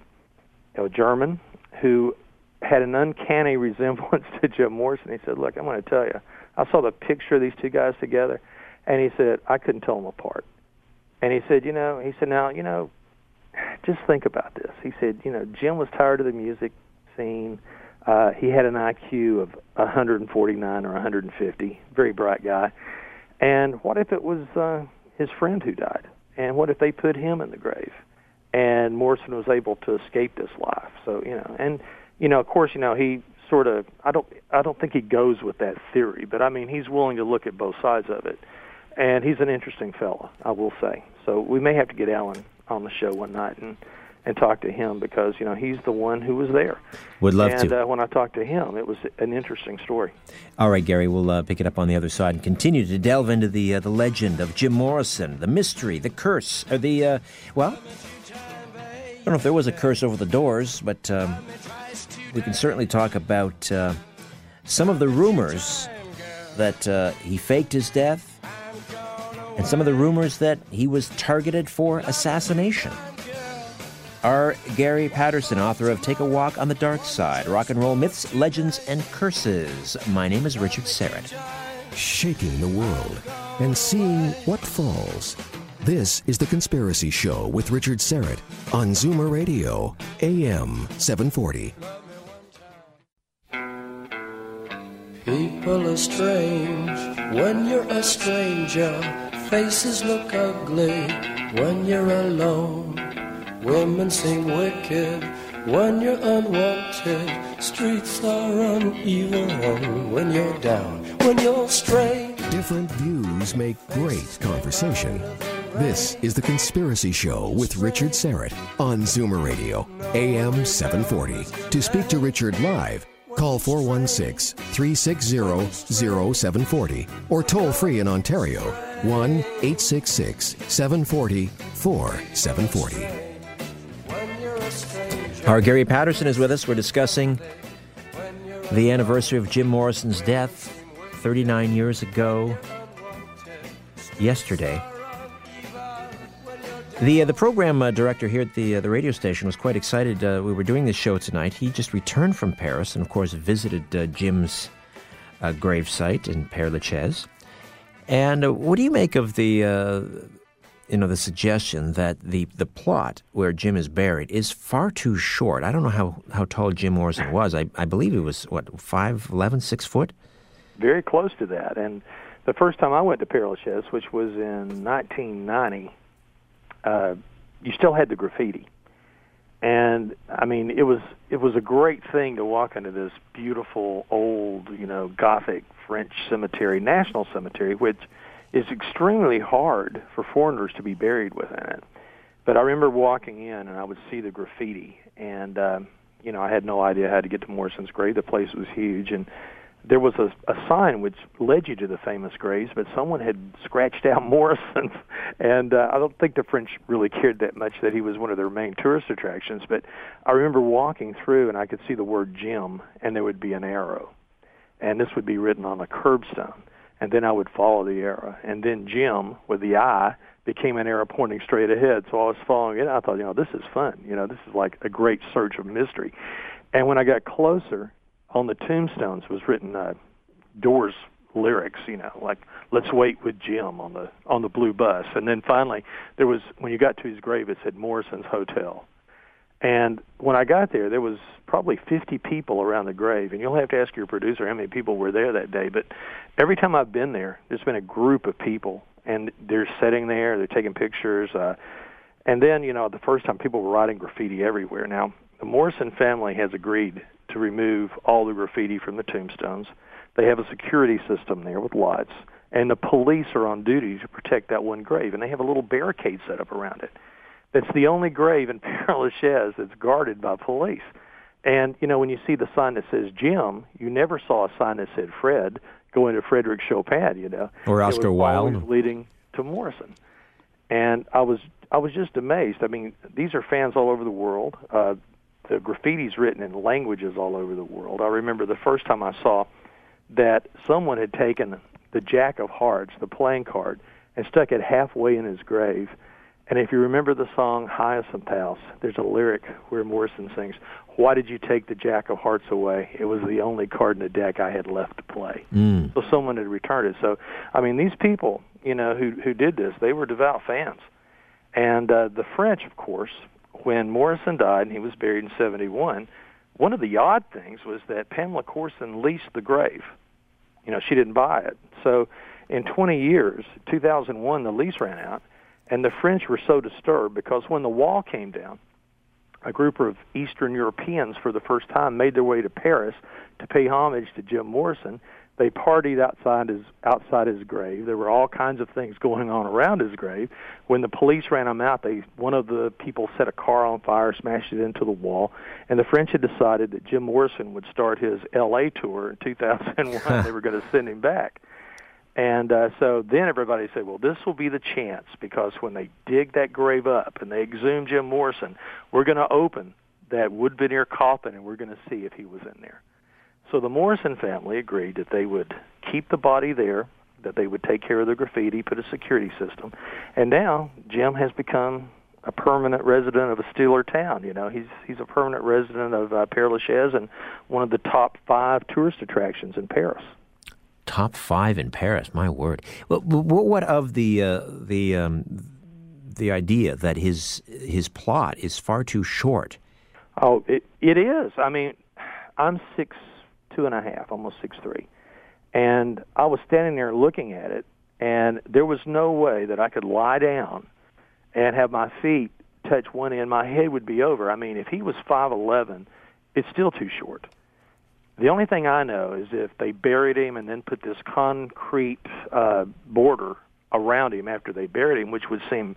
a German who had an uncanny resemblance to Jim Morrison. He said, "Look, I'm going to tell you. I saw the picture of these two guys together, and he said I couldn't tell them apart. And he said, you know, he said, now, you know, just think about this. He said, you know, Jim was tired of the music scene. Uh, he had an IQ of 149 or 150, very bright guy. And what if it was uh, his friend who died? And what if they put him in the grave? And Morrison was able to escape this life. So you know, and you know, of course, you know, he sort of I don't I don't think he goes with that theory, but I mean, he's willing to look at both sides of it. And he's an interesting fella, I will say. So we may have to get Alan on the show one night and and talk to him because you know he's the one who was there. Would love and, to. uh, when I talked to him, it was an interesting story. All right, Gary, we'll uh, pick it up on the other side and continue to delve into the uh, the legend of Jim Morrison, the mystery, the curse, or the uh, well. I don't know if there was a curse over the doors, but um, we can certainly talk about uh, some of the rumors that uh, he faked his death, and some of the rumors that he was targeted for assassination. R. Gary Patterson, author of Take a Walk on the Dark Side Rock and Roll Myths, Legends, and Curses. My name is Richard Syrett. Shaking the world and seeing what falls. This is The Conspiracy Show with Richard Syrett on Zoomer Radio, AM 740. People are strange when you're a stranger. Faces look ugly when you're alone. Women seem wicked when you're unwanted. Streets are uneven when you're down, when you're strange. Different views make great conversation. This is The Conspiracy Show with Richard Syrett on Zoomer Radio, AM 740. To speak to Richard live, call 416 360 0740 or toll free in Ontario 1 866 740 4740. R. Gary Patterson is with us. We're discussing the anniversary of Jim Morrison's death 39 years ago yesterday. The uh, the program uh, director here at the uh, the radio station was quite excited. Uh, we were doing this show tonight. He just returned from Paris and, of course, visited uh, Jim's uh, gravesite in Père Lachaise. And what do you make of the you know the suggestion that the the plot where Jim is buried is far too short? I don't know how, how tall Jim Morrison was. I, I believe he was what five eleven, six foot. Very close to that. And the first time I went to Lachaise, which was in 1990 uh, you still had the graffiti, and I mean it was it was a great thing to walk into this beautiful old you know Gothic French cemetery, national cemetery, which is extremely hard for foreigners to be buried within it. But I remember walking in and I would see the graffiti, and uh, you know I had no idea how to get to Morrison's grave. The place was huge, and there was a, a sign which led you to the famous graves, but someone had scratched out Morrison's, and uh, I don't think the French really cared that much that he was one of their main tourist attractions. But I remember walking through, and I could see the word Jim, and there would be an arrow, and this would be written on a curbstone, and then I would follow the arrow, and then Jim with the eye became an arrow pointing straight ahead. So I was following it. I thought, you know, this is fun. You know, this is like a great search of mystery. And when I got closer, on the tombstones was written uh, Doors lyrics, you know, like "Let's wait with Jim" on the on the blue bus, and then finally there was when you got to his grave, it said Morrison's Hotel. And when I got there, there was probably 50 people around the grave, and you'll have to ask your producer how many people were there that day. But every time I've been there, there's been a group of people, and they're sitting there, they're taking pictures. Uh, and then, you know, the first time people were writing graffiti everywhere. Now, the Morrison family has agreed to remove all the graffiti from the tombstones. They have a security system there with lights, and the police are on duty to protect that one grave, and they have a little barricade set up around it. That's the only grave in Père Lachaise that's guarded by police. And you know, when you see the sign that says Jim, you never saw a sign that said Fred going to Frederic Chopin. You know, or Oscar Wilde, leading to Morrison. And I was I was just amazed. I mean, these are fans all over the world. Uh, the graffiti's written in languages all over the world. I remember the first time I saw that someone had taken the Jack of Hearts, the playing card, and stuck it halfway in his grave. And if you remember the song Hyacinth House, there's a lyric where Morrison sings, Why did you take the Jack of Hearts away? It was the only card in the deck I had left to play. Mm. So someone had returned it. So, I mean, these people, you know, who, who did this, they were devout fans. And uh, the French, of course, when Morrison died and he was buried in 71, one of the odd things was that Pamela Courson leased the grave. You know, she didn't buy it. So in 20 years, 2001, the lease ran out, and the French were so disturbed because when the wall came down, a group of Eastern Europeans for the first time made their way to Paris to pay homage to Jim Morrison, they partied outside his outside his grave. There were all kinds of things going on around his grave. When the police ran him out, they one of the people set a car on fire, smashed it into the wall, and the French had decided that Jim Morrison would start his L.A. tour in 2001. they were going to send him back. And uh, so then everybody said, well, this will be the chance because when they dig that grave up and they exhume Jim Morrison, we're going to open that wood veneer coffin and we're going to see if he was in there. So the Morrison family agreed that they would keep the body there, that they would take care of the graffiti, put a security system, and now Jim has become a permanent resident of a Steeler town. You know, he's he's a permanent resident of uh, Père Lachaise and one of the top five tourist attractions in Paris. Top five in Paris, my word. What, what of the uh, the um, the idea that his his plot is far too short? Oh, it it is. I mean, I'm six two and a half, almost six three. And I was standing there looking at it, and there was no way that I could lie down and have my feet touch one end. My head would be over. I mean, if he was five eleven, it's still too short. The only thing I know is if they buried him and then put this concrete uh, border around him after they buried him, which would seem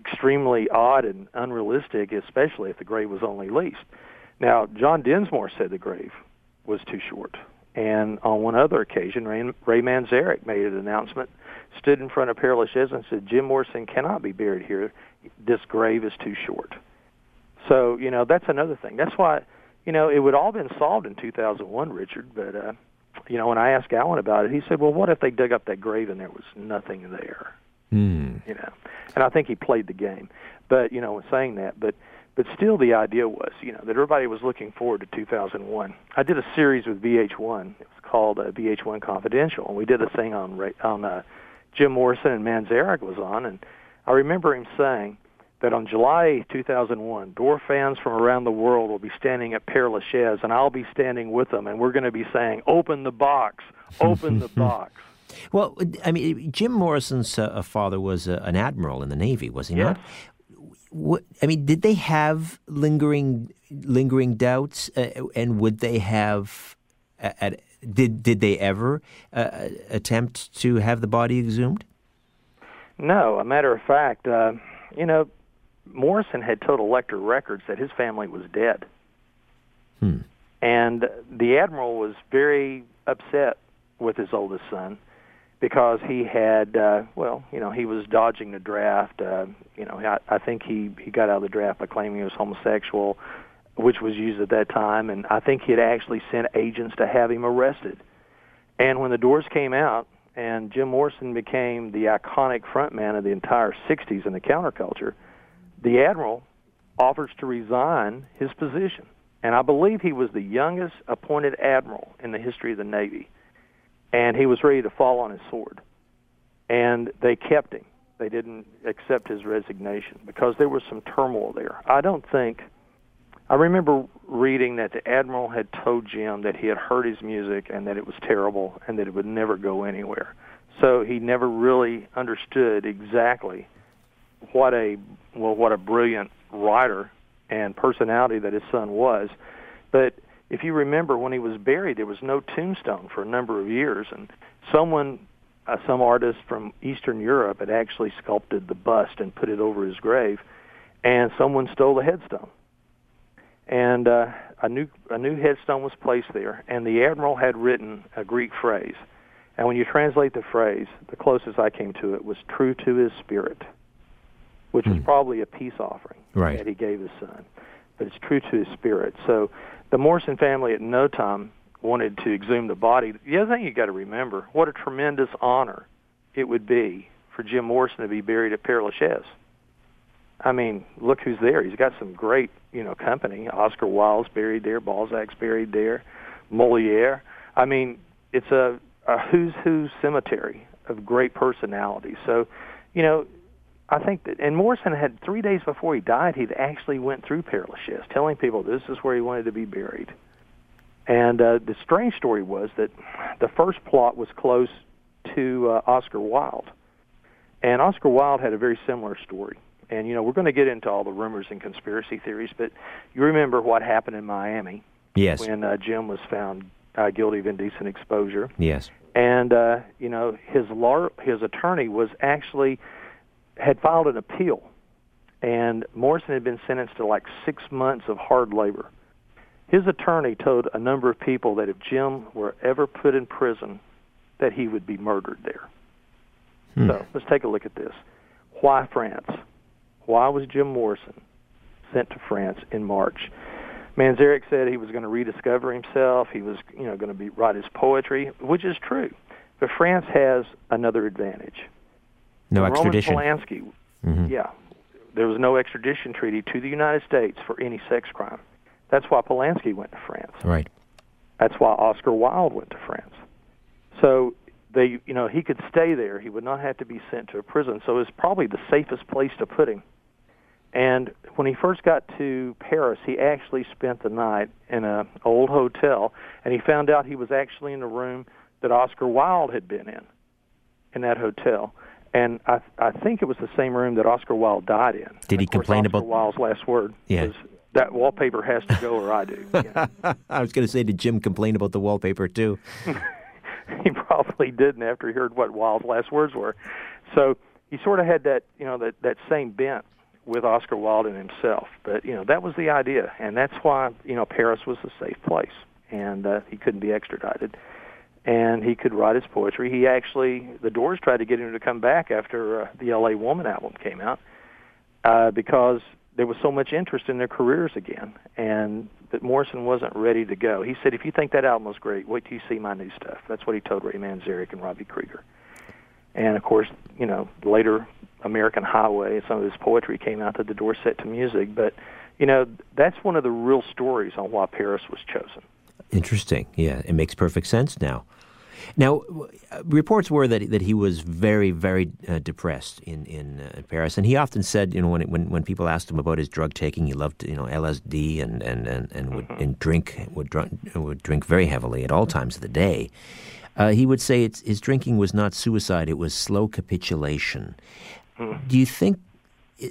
extremely odd and unrealistic, especially if the grave was only leased. Now, John Densmore said the grave was too short. And on one other occasion, Ray, Ray Manzarek made an announcement, stood in front of Pere Lachaise and said, Jim Morrison cannot be buried here. This grave is too short. So, you know, that's another thing. That's why, you know, it would all been solved in 2001, Richard, but, uh, you know, when I asked Alan about it, he said, well, what if they dug up that grave and there was nothing there? Hmm. You know, and I think he played the game. But, you know, in saying that, but but still the idea was, you know, that everybody was looking forward to 2001. I did a series with VH1. It was called uh, VH1 Confidential, and we did a thing on on uh, Jim Morrison and Manzarek was on, and I remember him saying that on July 2001, Door fans from around the world will be standing at Pere Lachaise, and I'll be standing with them, and we're going to be saying, "Open the box, open the box." Well, I mean, Jim Morrison's uh, father was uh, an admiral in the Navy, was he not? What, I mean, did they have lingering lingering doubts, uh, and would they have? uh, At, did did they ever uh, attempt to have the body exhumed? No, a matter of fact, uh, you know, Morrison had told Elektra Records that his family was dead. Hmm. And the admiral was very upset with his oldest son because he had, uh, well, you know, he was dodging the draft. Uh, you know, I, I think he he got out of the draft by claiming he was homosexual, which was used at that time, and I think he had actually sent agents to have him arrested. And when the doors came out, and Jim Morrison became the iconic frontman of the entire '60s in the counterculture, the admiral offers to resign his position. And I believe he was the youngest appointed admiral in the history of the Navy. And he was ready to fall on his sword. And they kept him. They didn't accept his resignation because there was some turmoil there. I don't think. I remember reading that the admiral had told Jim that he had heard his music and that it was terrible and that it would never go anywhere. So he never really understood exactly what a well what a brilliant writer and personality that his son was. But if you remember when he was buried, there was no tombstone for a number of years, and someone, uh, some artist from Eastern Europe, had actually sculpted the bust and put it over his grave, and someone stole the headstone. And uh, a new a new headstone was placed there, and the admiral had written a Greek phrase. And when you translate the phrase, the closest I came to it was "true to his spirit," which was hmm. probably a peace offering Right. that he gave his son. But it's true to his spirit. So the Morrison family at no time wanted to exhume the body. The other thing you got to remember, what a tremendous honor it would be for Jim Morrison to be buried at Pere Lachaise. I mean, look who's there. He's got some great, you know, company. Oscar Wilde's buried there, Balzac's buried there, Moliere. I mean, it's a, a who's who cemetery of great personalities. So, you know, I think that, and Morrison had three days before he died, he'd actually went through Lachaise, telling people this is where he wanted to be buried. And uh, the strange story was that the first plot was close to uh, Oscar Wilde, and Oscar Wilde had a very similar story. And you know, we're going to get into all the rumors and conspiracy theories, but you remember what happened in Miami Yes. when uh, Jim was found uh, guilty of indecent exposure Yes. and uh, you know his law his attorney was actually had filed an appeal, and Morrison had been sentenced to like six months of hard labor. His attorney told a number of people that if Jim were ever put in prison, that he would be murdered there. Hmm. So let's take a look at this. Why France? Why was Jim Morrison sent to France in March? Manzarek said he was going to rediscover himself. He was, you know, going to be write his poetry, which is true. But France has another advantage. No Roman extradition. Polanski, Mhm. yeah, there was no extradition treaty to the United States for any sex crime. That's why Polanski went to France. Right. That's why Oscar Wilde went to France. So they, you know, he could stay there. He would not have to be sent to a prison. So it's probably the safest place to put him. And when he first got to Paris, he actually spent the night in a old hotel, and he found out he was actually in the room that Oscar Wilde had been in, in that hotel. And I, I think it was the same room that Oscar Wilde died in. Did he complain Oscar about? Wilde's last word Yeah. was that wallpaper has to go, or I do. I was going to say, did Jim complain about the wallpaper too? he probably didn't after he heard what Wilde's last words were. So he sort of had that, you know, that that same bent with Oscar Wilde and himself. But you know, that was the idea, and that's why you know Paris was a safe place, and uh, he couldn't be extradited, and he could write his poetry. He actually, the Doors tried to get him to come back after uh, the L.A. Woman album came out, uh, because there was so much interest in their careers again, and that Morrison wasn't ready to go. He said, "If you think that album was great, wait till you see my new stuff." That's what he told Ray Manzarek and Robbie Krieger. And of course, you know, later American Highway, and some of his poetry came out that the door set to music. But, you know, that's one of the real stories on why Paris was chosen. Interesting. Yeah, it makes perfect sense now. Now, reports were that that he was very, very uh, depressed in in uh, Paris, and he often said, you know, when when when people asked him about his drug taking, he loved you know LSD and and and, and would Mm-hmm. and drink would drink, would drink very heavily at all times of the day. Uh, he would say it's, his drinking was not suicide; it was slow capitulation. Do you think?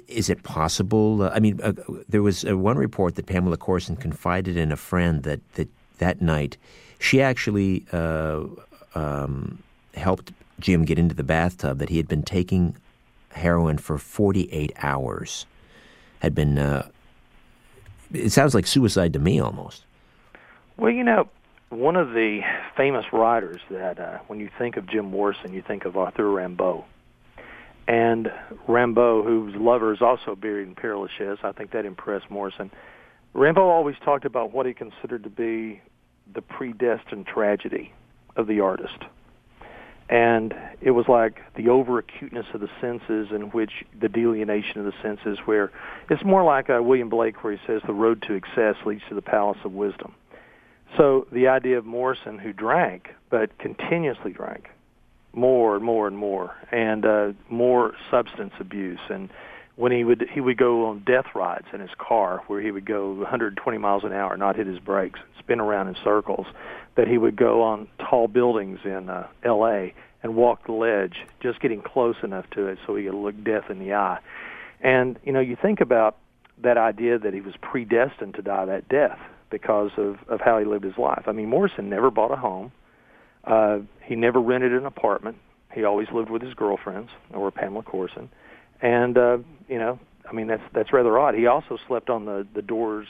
Is it possible? Uh, I mean, uh, there was uh, one report that Pamela Courson confided in a friend that that that night she actually uh, um, helped Jim get into the bathtub. That he had been taking heroin for forty eight hours. Had been. Uh, it sounds like suicide to me almost. Well, you know, one of the famous writers that uh, when you think of Jim Morrison, you think of Arthur Rimbaud. And Rimbaud, whose lover is also buried in Père Lachaise, I think that impressed Morrison. Rimbaud always talked about what he considered to be the predestined tragedy of the artist. And it was like the over acuteness of the senses in which the delineation of the senses where it's more like uh, William Blake where he says the road to excess leads to the palace of wisdom. So the idea of Morrison who drank, but continuously drank more and more and more, and uh, more substance abuse. And when he would he would go on death rides in his car, where he would go 120 miles an hour, not hit his brakes, spin around in circles. That he would go on tall buildings in uh, L.A. and walk the ledge, just getting close enough to it so he could look death in the eye. And you know, you think about that idea that he was predestined to die that death because of of how he lived his life. I mean, Morrison never bought a home. Uh, he never rented an apartment. He always lived with his girlfriends or Pamela Courson, and uh, you know, I mean that's that's rather odd. He also slept on the the doors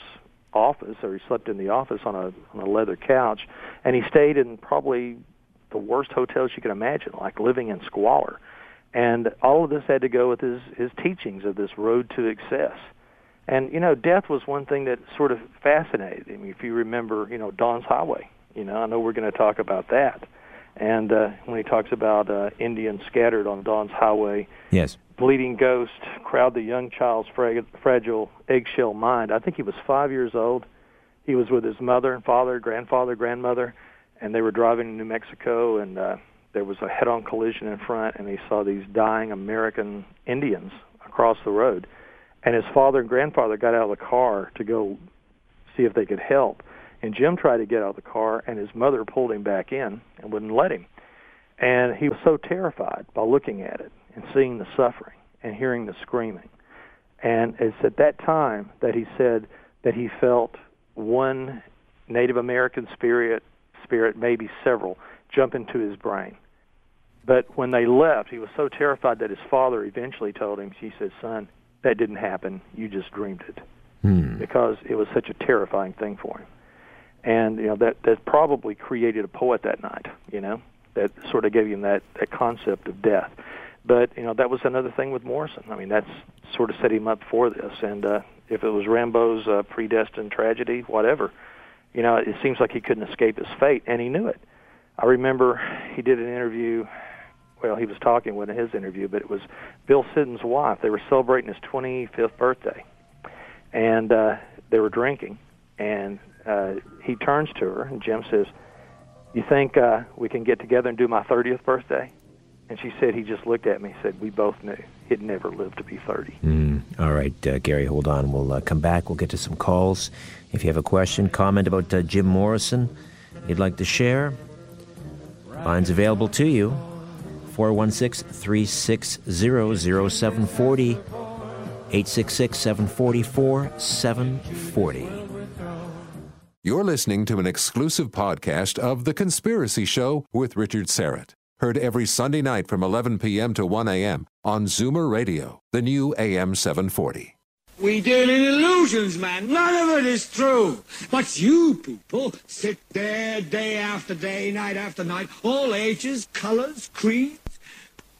office, or he slept in the office on a on a leather couch, and he stayed in probably the worst hotels you can imagine, like living in squalor. And all of this had to go with his his teachings of this road to excess. And you know, death was one thing that sort of fascinated him. If you remember, you know, Dawn's Highway. You know, I know we're going to talk about that. And uh, when he talks about uh, Indians scattered on Dawn's Highway, Yes. Bleeding ghost crowd the young child's fra- fragile eggshell mind. I think he was five years old. He was with his mother and father, grandfather, grandmother, and they were driving to New Mexico, and uh, there was a head-on collision in front, and he saw these dying American Indians across the road. And his father and grandfather got out of the car to go see if they could help. And Jim tried to get out of the car, and his mother pulled him back in and wouldn't let him. And he was so terrified by looking at it and seeing the suffering and hearing the screaming. And it's at that time that he said that he felt one Native American spirit, spirit, maybe several, jump into his brain. But when they left, he was so terrified that his father eventually told him, he said, son, that didn't happen. You just dreamed it. Hmm. Because it was such a terrifying thing for him. And, you know, that, that probably created a poet that night, you know, that sort of gave him that, that concept of death. But, you know, that was another thing with Morrison. I mean, that's sort of set him up for this. And uh, if it was Rimbaud's uh, predestined tragedy, whatever, you know, it seems like he couldn't escape his fate, and he knew it. I remember he did an interview. Well, he was talking with his interview, but it was Bill Siddon's wife. They were celebrating his 25th birthday, and uh, they were drinking. And uh, he turns to her, and Jim says, "You think uh, we can get together and do my 30th birthday?" And she said, "He just looked at me, and said we both knew he'd never live to be 30." Mm, all right, uh, Gary, hold on. We'll uh, come back. We'll get to some calls. If you have a question, comment about uh, Jim Morrison you'd like to share, lines available to you 416 360 0740 866 744 740. You're listening to an exclusive podcast of The Conspiracy Show with Richard Syrett. Heard every Sunday night from 11 p.m. to 1 a.m. on Zoomer Radio, the new AM 740. We deal in illusions, man. None of it is true. But you people sit there day after day, night after night, all ages, colors, creeds.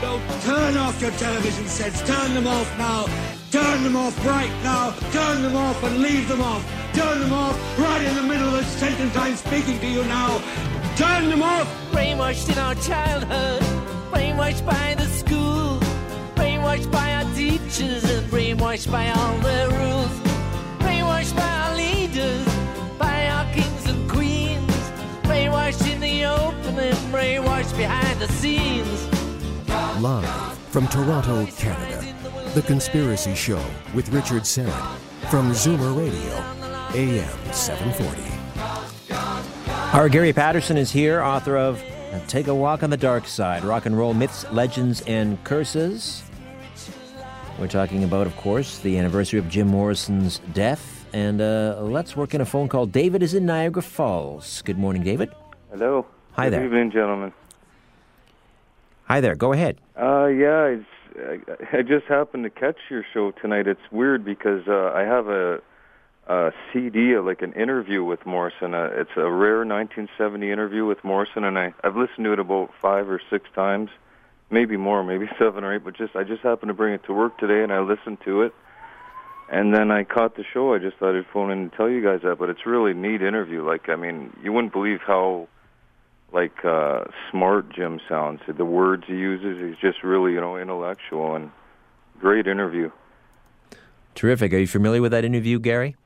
So turn off your television sets. Turn them off now. Turn them off right now. Turn them off and leave them off. Turn them off right in the middle of the sentence I'm speaking to you now. Turn them off. Brainwashed in our childhood, brainwashed by the school, brainwashed by our teachers, and brainwashed by all their rules, brainwashed by our leaders, by our kings and queens, brainwashed in the open and brainwashed behind the scenes. Live from Toronto, Canada, The Conspiracy Show with Richard Syrett from Zoomer Radio, AM 740. R. Gary Patterson is here, author of Take a Walk on the Dark Side Rock and Roll Myths, Legends, and Curses. We're talking about, of course, the anniversary of Jim Morrison's death. And uh, let's work in a phone call. David is in Niagara Falls. Good morning, David. Hello. Hi Good there. evening, gentlemen. Hi there. Go ahead. Uh, yeah, it's, I, I just happened to catch your show tonight. It's weird because uh, I have a, a CD, like an interview with Morrison. Uh, it's a rare 1970 interview with Morrison, and I, I've listened to it about five or six times, maybe more, maybe seven or eight. But just I just happened to bring it to work today, and I listened to it. And then I caught the show. I just thought I'd phone in and tell you guys that. But it's really neat interview. Like I mean, you wouldn't believe how like uh smart Jim sounds. The words he uses, he's just really, you know, intellectual and great interview. Terrific. Are you familiar with that interview, Gary?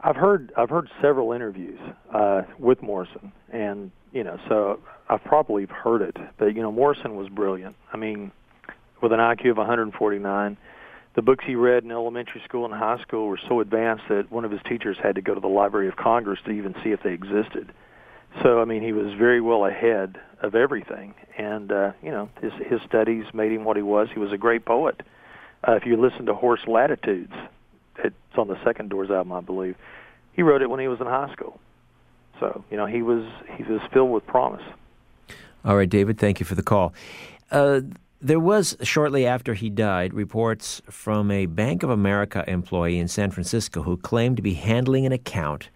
I've heard I've heard several interviews uh, with Morrison, and you know, so I've probably heard it. But you know, Morrison was brilliant. I mean, with an IQ of 149, the books he read in elementary school and high school were so advanced that one of his teachers had to go to the Library of Congress to even see if they existed. So I mean, he was very well ahead of everything, and uh, you know, his his studies made him what he was. He was a great poet. Uh, if you listen to Horse Latitudes, it's on the second Doors album, I believe. He wrote it when he was in high school. So you know, he was he was filled with promise. All right, David, thank you for the call. Uh, there was, shortly after he died, reports from a Bank of America employee in San Francisco who claimed to be handling an account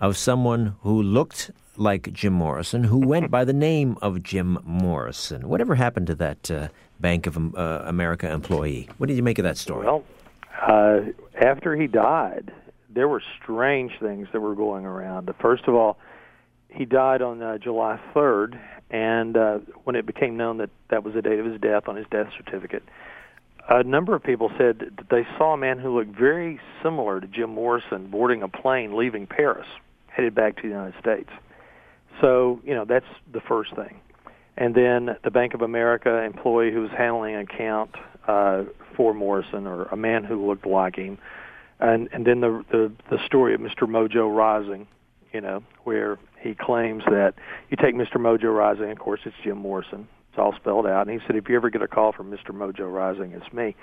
of someone who looked like Jim Morrison, who went by the name of Jim Morrison. Whatever happened to that uh, Bank of uh, America employee? What did you make of that story? Well, uh, after he died, there were strange things that were going around. First of all, he died on uh, July 3rd, and uh, when it became known that that was the date of his death on his death certificate, a number of people said that they saw a man who looked very similar to Jim Morrison boarding a plane leaving Paris, headed back to the United States. So, you know, that's the first thing. And then the Bank of America employee who was handling an account uh, for Morrison, or a man who looked like him, and and then the the the story of Mr. Mojo Rising, you know, where he claims that you take Mr. Mojo Rising, of course it's Jim Morrison, it's all spelled out, and he said if you ever get a call from Mr. Mojo Rising, it's me.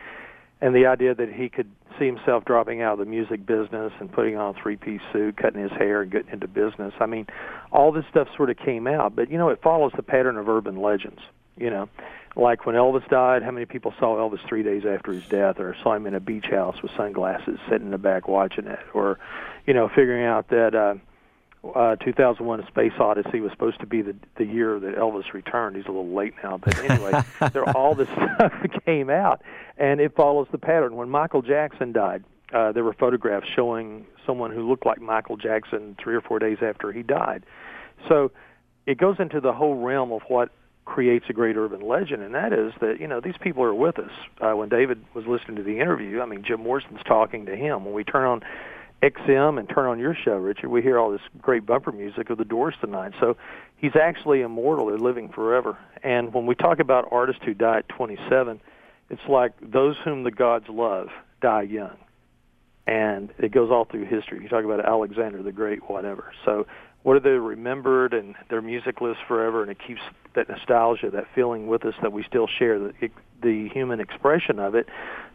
And the idea that he could see himself dropping out of the music business and putting on a three-piece suit, cutting his hair, and getting into business. I mean, all this stuff sort of came out, but you know, it follows the pattern of urban legends. You know, like when Elvis died, how many people saw Elvis three days after his death, or saw him in a beach house with sunglasses, sitting in the back watching it, or you know, figuring out that. uh uh, 2001: A Space Odyssey was supposed to be the the year that Elvis returned. He's a little late now, but anyway, there all this stuff came out, and it follows the pattern. When Michael Jackson died, uh, there were photographs showing someone who looked like Michael Jackson three or four days after he died. So it goes into the whole realm of what creates a great urban legend, and that is that you know these people are with us. Uh, when David was listening to the interview, I mean Jim Morrison's talking to him. When we turn on XM and turn on your show, Richard, we hear all this great bumper music of the Doors tonight. So he's actually immortal. They're living forever. And when we talk about artists who die at 27, it's like those whom the gods love die young, and it goes all through history. You talk about Alexander the Great, whatever. So, what are they remembered, and their music lives forever, and it keeps that nostalgia, that feeling with us that we still share, the the human expression of it.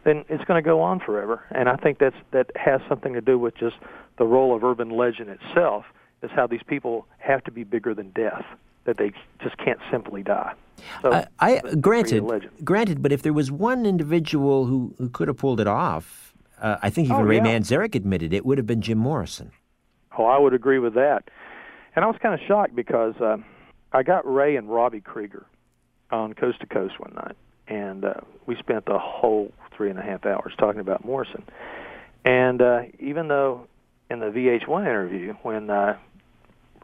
Then it's going to go on forever, and I think that's that has something to do with just the role of urban legend itself. Is how these people have to be bigger than death, that they just can't simply die. So, Uh, I granted, granted, but if there was one individual who, who could have pulled it off, uh, I think even Oh, Ray yeah. Manzarek admitted it would have been Jim Morrison. Oh, I would agree with that. And I was kind of shocked because uh, I got Ray and Robbie Krieger on Coast to Coast one night, and uh, we spent the whole three and a half hours talking about Morrison. And uh, even though in the VH1 interview, when uh,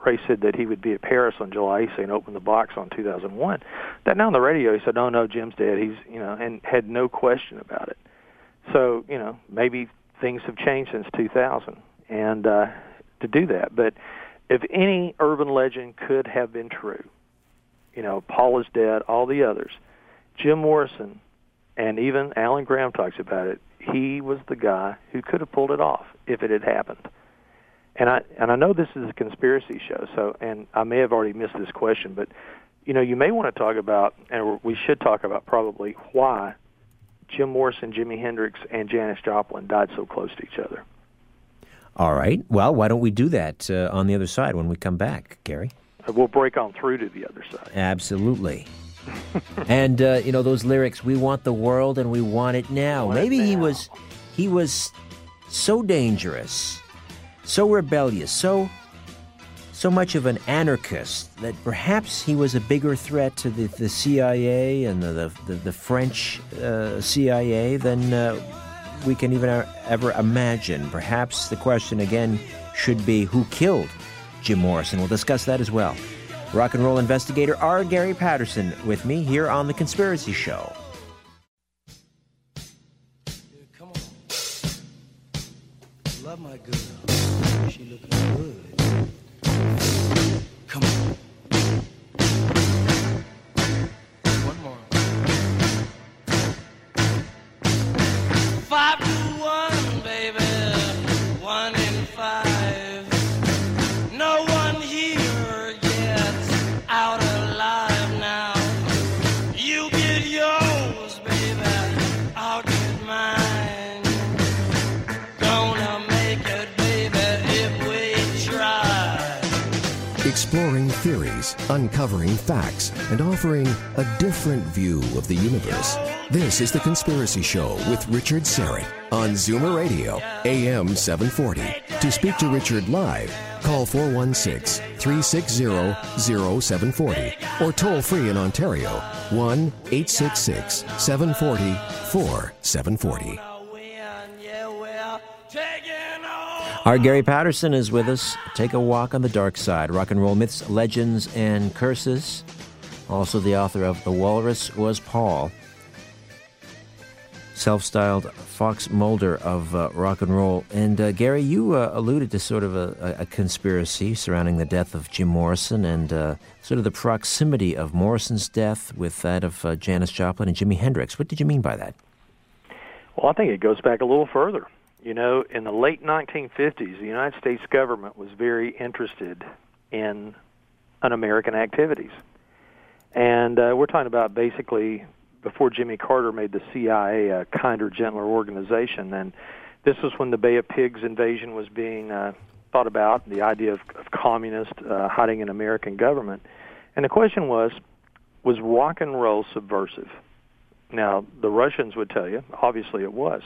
Ray said that he would be at Paris on July 8th and open the box on 2001, that now on the radio he said, "No, no, Jim's dead." He's you know, and had no question about it. So you know, maybe things have changed since 2000, and uh, to do that. But if any urban legend could have been true, you know, Paul is dead, all the others, Jim Morrison, and even Alan Graham talks about it. He was the guy who could have pulled it off if it had happened. And I and I know this is a conspiracy show, so and I may have already missed this question, but you know, you may want to talk about, and we should talk about probably why Jim Morrison, Jimi Hendrix, and Janis Joplin died so close to each other. All right. Well, why don't we do that uh, on the other side when we come back, Gary? We'll break on through to the other side. Absolutely. and uh, you know those lyrics, "We want the world and we want it now." Maybe he was, he was so dangerous, so rebellious, so so much of an anarchist that perhaps he was a bigger threat to the, the CIA and the the, the, the French uh, CIA than uh, we can even uh, ever imagine. Perhaps the question again should be who killed Jim Morrison. We'll discuss that as well. Rock and roll investigator R. Gary Patterson with me here on The Conspiracy Show. Love theories, uncovering facts, and offering a different view of the universe. This is The Conspiracy Show with Richard Syrett on Zoomer Radio, AM 740. To speak to Richard live, call 416 360 0740 or toll free in Ontario 1 866 740 4740. R. Gary Patterson is with us. Take a walk on the dark side. Rock and roll myths, legends, and curses. Also, the author of The Walrus Was Paul. Self styled Fox Mulder of uh, rock and roll. And uh, Gary, you uh, alluded to sort of a, a- conspiracy surrounding the death of Jim Morrison and uh, sort of the proximity of Morrison's death with that of uh, Janis Joplin and Jimi Hendrix. What did you mean by that? Well, I think it goes back a little further. You know, in the late 1950s, the United States government was very interested in un-American activities. And uh, we're talking about basically before Jimmy Carter made the CIA a kinder, gentler organization. And this was when the Bay of Pigs invasion was being uh, thought about, the idea of, of communists uh, hiding in American government. And the question was, was rock and roll subversive? Now, the Russians would tell you, obviously it was.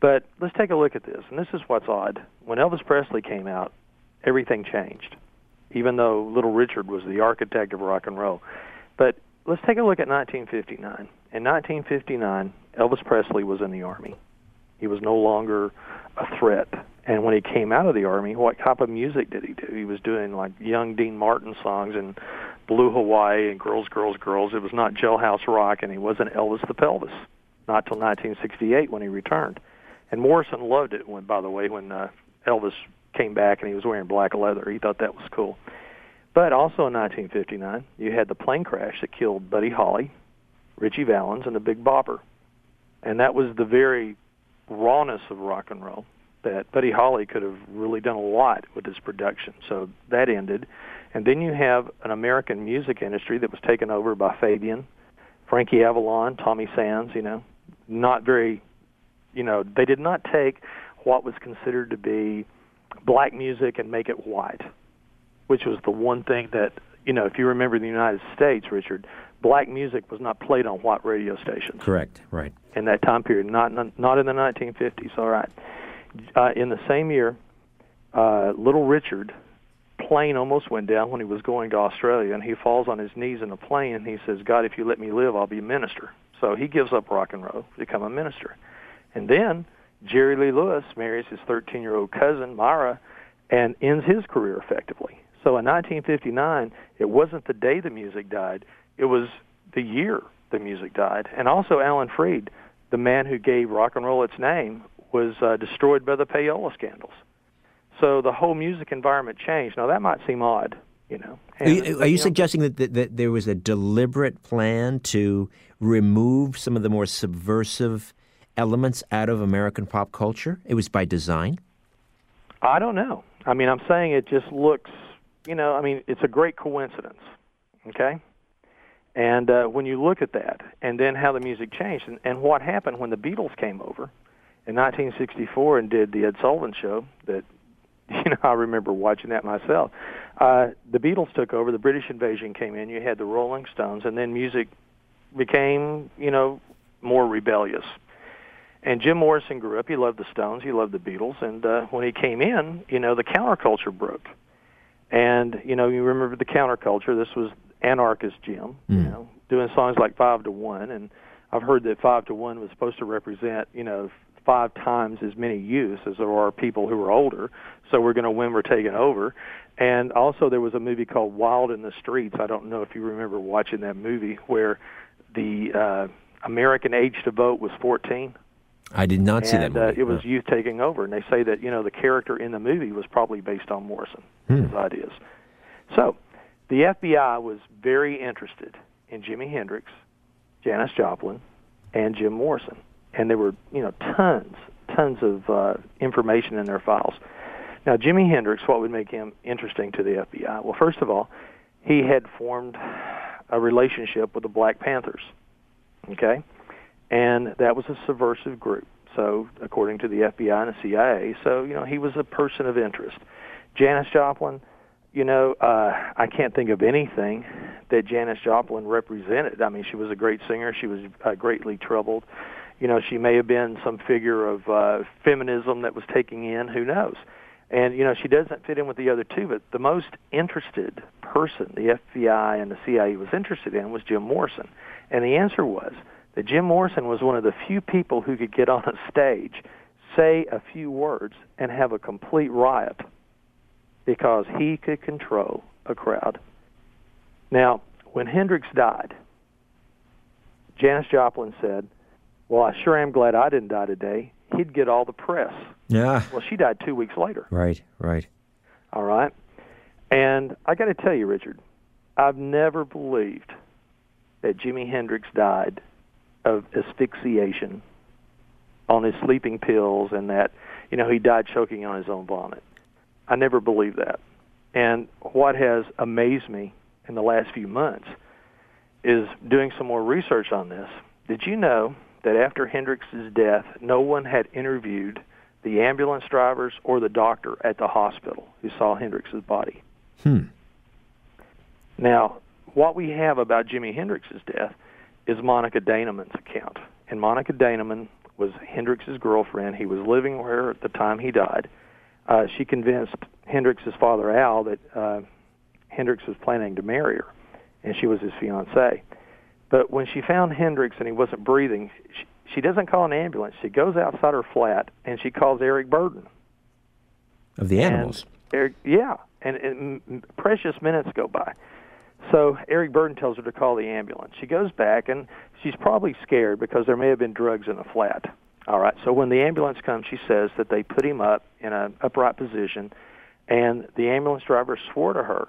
But let's take a look at this. And this is what's odd. When Elvis Presley came out, everything changed, even though Little Richard was the architect of rock and roll. But let's take a look at 1959. In 1959, Elvis Presley was in the Army. He was no longer a threat. And when he came out of the Army, what type of music did he do? He was doing like young Dean Martin songs and Blue Hawaii and Girls, Girls, Girls. It was not Jailhouse Rock, and he wasn't Elvis the Pelvis. Not till 1968 when he returned. And Morrison loved it when, by the way, when uh, Elvis came back and he was wearing black leather. He thought that was cool. But also in 1959, you had the plane crash that killed Buddy Holly, Ritchie Valens, and the Big Bopper. And that was the very rawness of rock and roll that Buddy Holly could have really done a lot with his production. So that ended. And then you have an American music industry that was taken over by Fabian, Frankie Avalon, Tommy Sands, you know, not very, you know, they did not take what was considered to be black music and make it white, which was the one thing that, you know, if you remember the United States, Richard, black music was not played on white radio stations. Correct, right. In that time period, not not in the 1950s. All right. Uh, in the same year, uh, Little Richard plane almost went down when he was going to Australia, and he falls on his knees in a plane and he says, "God, if you let me live, I'll be a minister." So he gives up rock and roll to become a minister, and then Jerry Lee Lewis marries his 13-year-old cousin Myra, and ends his career effectively. So in 1959, it wasn't the day the music died; it was the year the music died. And also Alan Freed, the man who gave rock and roll its name, was uh, destroyed by the payola scandals. So the whole music environment changed. Now that might seem odd, you know. Are you, are you suggesting that, that, that there was a deliberate plan to remove some of the more subversive elements out of American pop culture? It was by design? I don't know. I mean, I'm saying it just looks, you know, I mean, it's a great coincidence, okay? And uh, when you look at that, and then how the music changed, and, and what happened when the Beatles came over in 1964 and did the Ed Sullivan Show, that you know I remember watching that myself. Uh, the Beatles took over, the British invasion came in. You had the Rolling Stones, and then music became, you know, more rebellious. And Jim Morrison grew up. He loved the Stones. He loved the Beatles. And uh, when he came in, you know, the counterculture broke. And you know, you remember the counterculture. This was anarchist Jim, mm. you know, doing songs like Five to One. And I've heard that Five to One was supposed to represent, you know, five times as many youth as there are people who are older. So we're going to win. We're taking over. And also, there was a movie called Wild in the Streets. I don't know if you remember watching that movie, where the uh, American age to vote was 14. I did not and, see that movie. Uh, it was youth taking over, and they say that you know the character in the movie was probably based on Morrison, hmm. his ideas. So, the FBI was very interested in Jimi Hendrix, Janis Joplin, and Jim Morrison, and there were you know tons, tons of uh, information in their files. Now, Jimi Hendrix, what would make him interesting to the FBI? Well, first of all, he had formed a relationship with the Black Panthers. Okay, and that was a subversive group. So, according to the FBI and the CIA, so you know he was a person of interest. Janis Joplin, you know, uh, I can't think of anything that Janis Joplin represented. I mean, she was a great singer. She was uh, greatly troubled. You know, she may have been some figure of uh, feminism that was taking in. Who knows? And you know, she doesn't fit in with the other two. But the most interested person the FBI and the CIA was interested in was Jim Morrison, and the answer was that Jim Morrison was one of the few people who could get on a stage, say a few words, and have a complete riot because he could control a crowd. Now, when Hendrix died, Janis Joplin said, Well, I sure am glad I didn't die today. He'd get all the press. Yeah. Well, she died two weeks later. Right, right. All right. And I got to tell you, Richard, I've never believed that Jimi Hendrix died of asphyxiation on his sleeping pills and that, you know, he died choking on his own vomit. I never believed that. And what has amazed me in the last few months is doing some more research on this. Did you know that after Hendrix's death, no one had interviewed the ambulance drivers or the doctor at the hospital who saw Hendrix's body? Hmm. Now, what we have about Jimi Hendrix's death is Monika Dannemann's account. And Monika Dannemann was Hendrix's girlfriend. He was living with her at the time he died. Uh, she convinced Hendrix's father Al that uh, Hendrix was planning to marry her, and she was his fiancee. But when she found Hendrix and he wasn't breathing, she, she doesn't call an ambulance. She goes outside her flat and she calls Eric Burdon. Of the animals. And Eric, yeah, and, and precious minutes go by. So Eric Burdon tells her to call the ambulance. She goes back, and she's probably scared because there may have been drugs in the flat. All right. So when the ambulance comes, she says that they put him up in an upright position, and the ambulance driver swore to her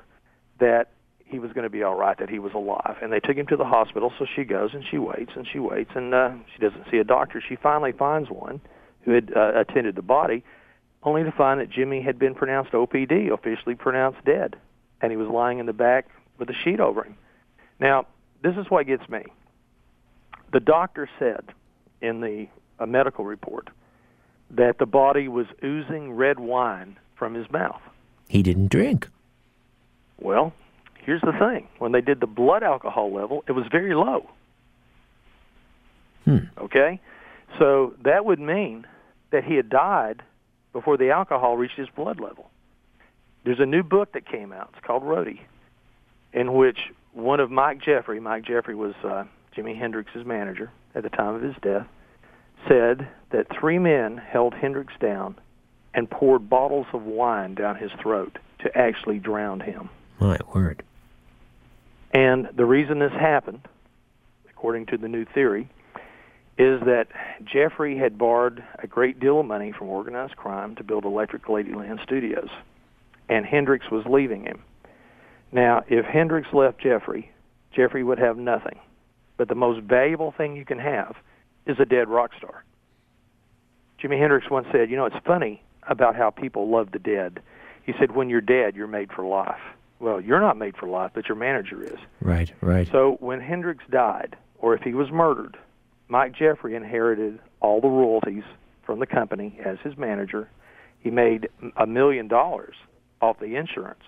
that he was going to be all right, that he was alive. And they took him to the hospital. So she goes and she waits and she waits, and uh, she doesn't see a doctor. She finally finds one who had uh, attended the body, only to find that Jimi had been pronounced OPD, officially pronounced dead, and he was lying in the back with a sheet over him. Now, this is what gets me. The doctor said in the a medical report that the body was oozing red wine from his mouth. He didn't drink. Well, here's the thing. When they did the blood alcohol level, it was very low. Hmm. Okay? So that would mean that he had died before the alcohol reached his blood level. There's a new book that came out. It's called Roadie, in which one of Mike Jeffery, Mike Jeffery was uh, Jimi Hendrix's manager at the time of his death, said that three men held Hendrix down and poured bottles of wine down his throat to actually drown him. My word. And the reason this happened, according to the new theory, is that Jeffery had borrowed a great deal of money from organized crime to build Electric Ladyland Studios, and Hendrix was leaving him. Now, if Hendrix left Jeffery, Jeffery would have nothing. But the most valuable thing you can have is a dead rock star. Jimi Hendrix once said, You know, it's funny about how people love the dead. He said, When you're dead, you're made for life. Well, you're not made for life, but your manager is. Right, right. So when Hendrix died, or if he was murdered, Mike Jeffery inherited all the royalties from the company as his manager. He made a million dollars off the insurance.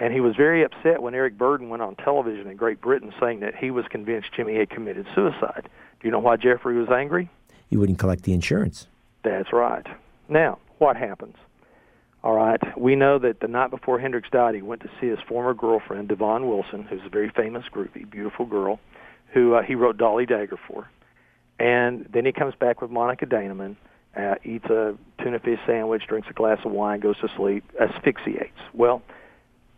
And he was very upset when Eric Burdon went on television in Great Britain saying that he was convinced Jimi had committed suicide. Do you know why Jeffery was angry? He wouldn't collect the insurance. That's right. Now, what happens? All right, we know that the night before Hendrix died, he went to see his former girlfriend, Devon Wilson, who's a very famous groupie, beautiful girl, who uh, he wrote Dolly Dagger for. And then he comes back with Monika Dannemann, uh, eats a tuna fish sandwich, drinks a glass of wine, goes to sleep, asphyxiates. Well,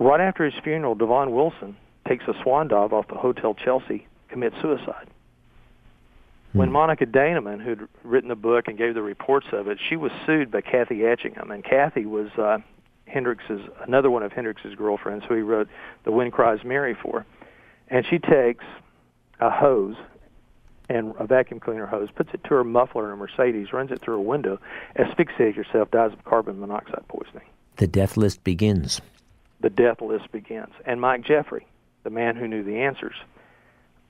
right after his funeral, Devon Wilson takes a swan dive off the Hotel Chelsea, commits suicide. When Monika Dannemann, who'd written the book and gave the reports of it, she was sued by Kathy Etchingham, and Kathy was uh, Hendrix's another one of Hendrix's girlfriends, who he wrote "The Wind Cries Mary" for, and she takes a hose and a vacuum cleaner hose, puts it to her muffler in a Mercedes, runs it through a window, asphyxiates herself, dies of carbon monoxide poisoning. The death list begins. The death list begins, and Mike Jeffery, the man who knew the answers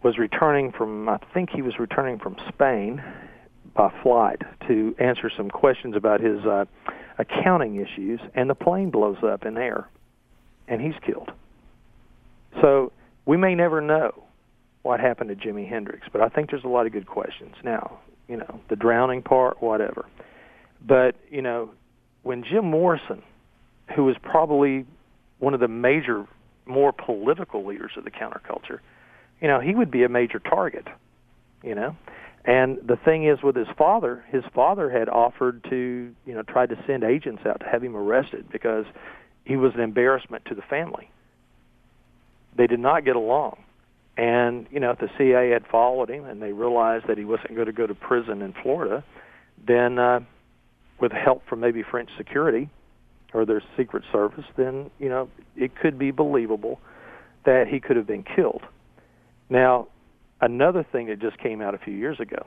was returning from, I think he was returning from Spain by flight to answer some questions about his uh, accounting issues, and the plane blows up in air, and he's killed. So we may never know what happened to Jimi Hendrix, but I think there's a lot of good questions. Now, you know, the drowning part, whatever. But, you know, when Jim Morrison, who was probably one of the major, more political leaders of the counterculture, you know, he would be a major target, you know. And the thing is with his father, his father had offered to, you know, try to send agents out to have him arrested because he was an embarrassment to the family. They did not get along. And, you know, if the CIA had followed him and they realized that he wasn't going to go to prison in Florida, then uh, with help from maybe French security or their secret service, then, you know, it could be believable that he could have been killed. Now, another thing that just came out a few years ago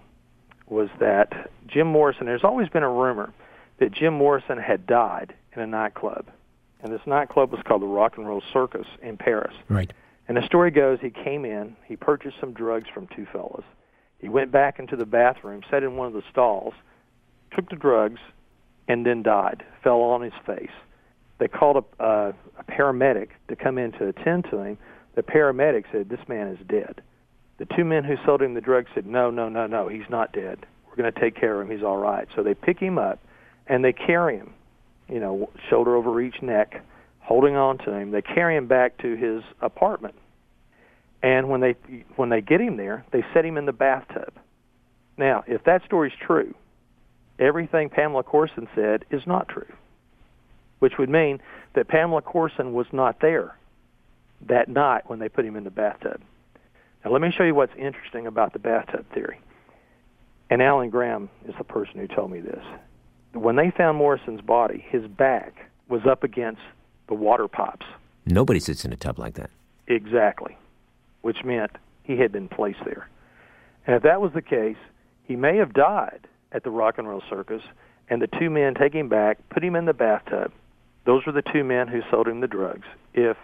was that Jim Morrison, there's always been a rumor that Jim Morrison had died in a nightclub. And this nightclub was called the Rock and Roll Circus in Paris. Right. And the story goes he came in, he purchased some drugs from two fellas. He went back into the bathroom, sat in one of the stalls, took the drugs, and then died, fell on his face. They called a, uh, a paramedic to come in to attend to him. The paramedic said, This man is dead. The two men who sold him the drug said, No, no, no, no, he's not dead. We're going to take care of him. He's all right. So they pick him up and they carry him, you know, shoulder over each neck, holding on to him. They carry him back to his apartment. And when they when they get him there, they set him in the bathtub. Now, if that story's true, everything Pamela Courson said is not true, which would mean that Pamela Courson was not there that night when they put him in the bathtub. Now, let me show you what's interesting about the bathtub theory. And Alan Graham is the person who told me this. When they found Morrison's body, his back was up against the water pipes. Nobody sits in a tub like that. Exactly, which meant he had been placed there. And if that was the case, he may have died at the Rock and Roll Circus, and the two men take him back, put him in the bathtub. Those were the two men who sold him the drugs. If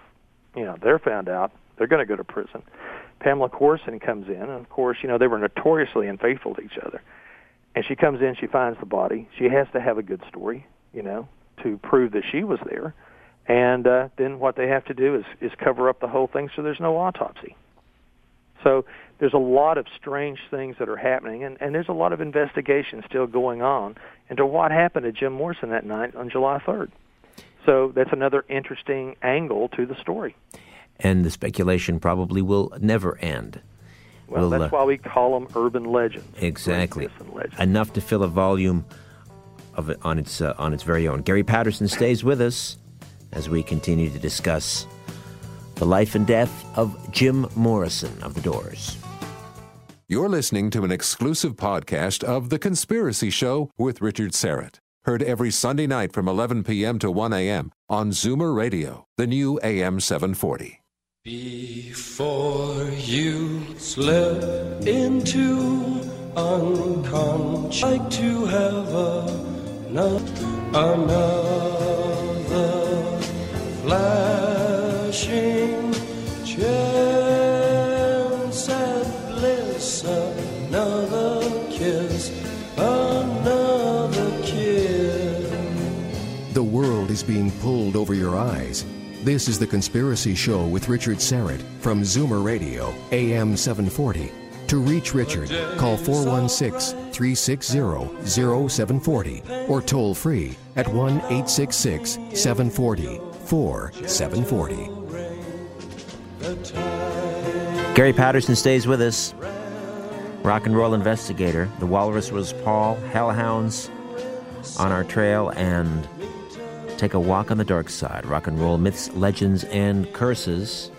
you know they're found out, they're going to go to prison. Pamela Courson comes in, and of course, you know they were notoriously unfaithful to each other. And she comes in, she finds the body. She has to have a good story, you know, to prove that she was there. And uh, then what they have to do is is cover up the whole thing so there's no autopsy. So there's a lot of strange things that are happening, and, and there's a lot of investigation still going on into what happened to Jim Morrison that night on July 3rd. So that's another interesting angle to the story. And the speculation probably will never end. Well, We'll, that's uh, why we call them urban legends. Exactly. legends. Enough to fill a volume of it on its uh, on its very own. Gary Patterson stays with us as we continue to discuss the life and death of Jim Morrison of the Doors. You're listening to an exclusive podcast of The Conspiracy Show with Richard Syrett. Heard every Sunday night from 11 p.m. to 1 a.m. on Zoomer Radio, the new AM 740. Before you slip into unconscious, like to have another, another being pulled over your eyes. This is The Conspiracy Show with Richard Syrett from Zoomer Radio, AM 740. To reach Richard, call 416 360 0740 or toll free at 1 866 740 4740. Gary Patterson stays with us. Rock and roll investigator. The Walrus was Paul. Hellhounds on our trail and take a walk on the dark side. Rock and roll myths, legends, and curses.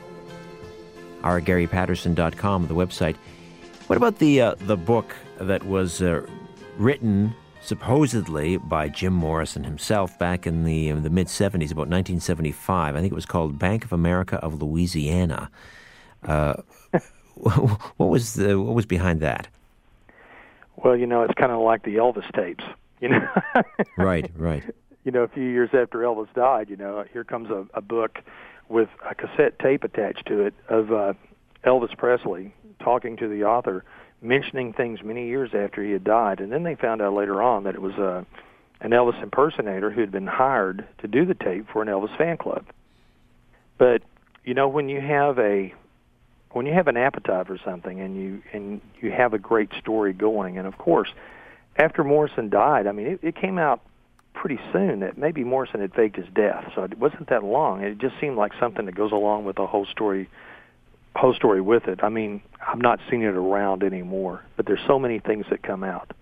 RGaryPatterson.com, the website. What about the uh, the book that was uh, written supposedly by Jim Morrison himself back in the in the mid '70s, about 1975? I think it was called Bank of America of Louisiana. Uh, what was the what was behind that? Well, you know, it's kind of like the Elvis tapes. You know, Right, right. You know, a few years after Elvis died, you know, here comes a, a book with a cassette tape attached to it of uh, Elvis Presley talking to the author, mentioning things many years after he had died, and then they found out later on that it was uh, an Elvis impersonator who had been hired to do the tape for an Elvis fan club. But you know, when you have a when you have an appetite for something and you and you have a great story going, and of course, after Morrison died, I mean, it, it came out pretty soon that maybe Morrison had faked his death, so it wasn't that long. It just seemed like something that goes along with the whole story, whole story with it. I mean, I'm not seeing it around anymore, but there's so many things that come out,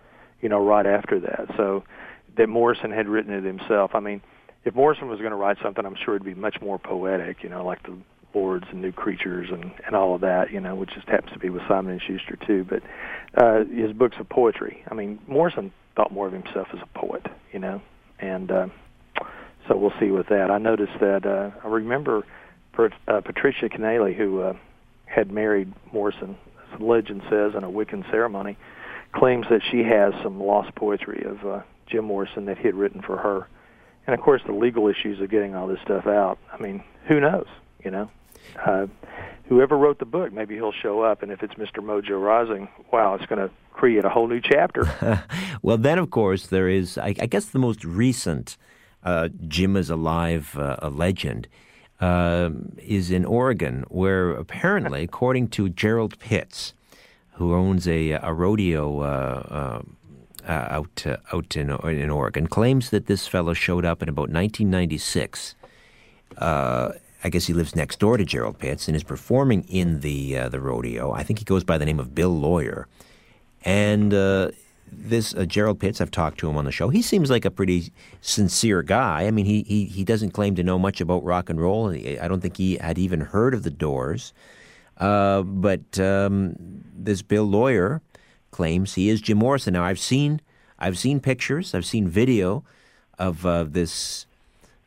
you know, right after that. So that Morrison had written it himself. I mean, if Morrison was going to write something, I'm sure it'd be much more poetic, you know, like the Lords and New Creatures and and all of that, you know, which just happens to be with Simon and Schuster too. But uh, his books of poetry. I mean, Morrison thought more of himself as a poet, you know, and uh, so we'll see with that. I noticed that uh, I remember Pat- uh, Patricia Kennealy, who uh, had married Morrison, as legend says, in a Wiccan ceremony, claims that she has some lost poetry of uh, Jim Morrison that he had written for her. And of course, the legal issues of getting all this stuff out. I mean, who knows? You know, uh, whoever wrote the book, maybe he'll show up. And if it's Mr. Mojo Rising, wow, it's going to create a whole new chapter. well, then, of course, there is, I, I guess, the most recent uh, Jim is Alive uh, a legend uh, is in Oregon, where apparently, according to Gerald Pitts, who owns a, a rodeo uh, uh, out uh, out in in Oregon, claims that this fellow showed up in about 1996. I guess he lives next door to Gerald Pitts and is performing in the uh, the rodeo. I think he goes by the name of Bill Lawyer, and uh, this uh, Gerald Pitts. I've talked to him on the show. He seems like a pretty sincere guy. I mean, he he he doesn't claim to know much about rock and roll. I don't think he had even heard of the Doors. Uh, but um, this Bill Lawyer claims he is Jim Morrison. Now I've seen I've seen pictures, I've seen video of uh, this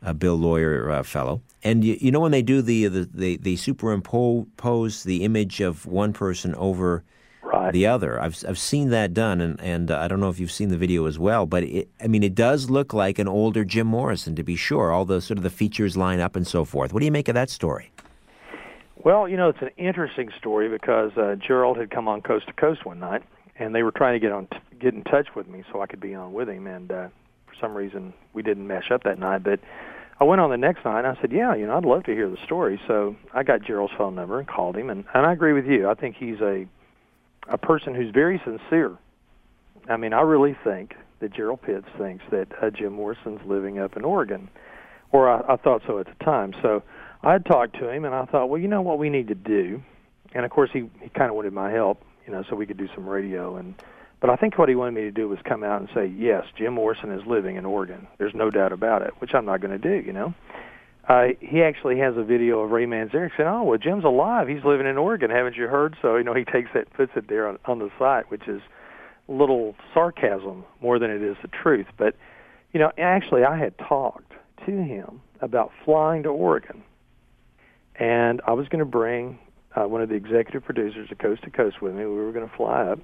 uh, Bill Lawyer uh, fellow, and you, you know when they do the the they, they superimpose the image of one person over right. the other. I've I've seen that done, and and uh, I don't know if you've seen the video as well, but it, I mean, it does look like an older Jim Morrison to be sure. All the sort of the features line up and so forth. What do you make of that story? Well, you know, it's an interesting story because uh, Gerald had come on Coast to Coast one night, and they were trying to get on get in touch with me so I could be on with him. And uh, for some reason, we didn't mesh up that night. But I went on the next night, and I said, "Yeah, you know, I'd love to hear the story." So I got Gerald's phone number and called him, and and I agree with you. I think he's a a person who's very sincere. I mean, I really think that Gerald Pitts thinks that uh, Jim Morrison's living up in Oregon, or I, I thought so at the time. So I talked to him, and I thought, well, you know what we need to do, and of course he he kind of wanted my help, you know, so we could do some radio and. But I think what he wanted me to do was come out and say, yes, Jim Morrison is living in Oregon. There's no doubt about it, which I'm not going to do, you know. Uh, he actually has a video of Ray Manzarek saying, "Oh, well, Jim's alive. He's living in Oregon. Haven't you heard?" So you know he takes it, puts it there on, on the site, which is a little sarcasm more than it is the truth. But you know, actually, I had talked to him about flying to Oregon, and I was going to bring uh, one of the executive producers of Coast to Coast with me. We were going to fly up,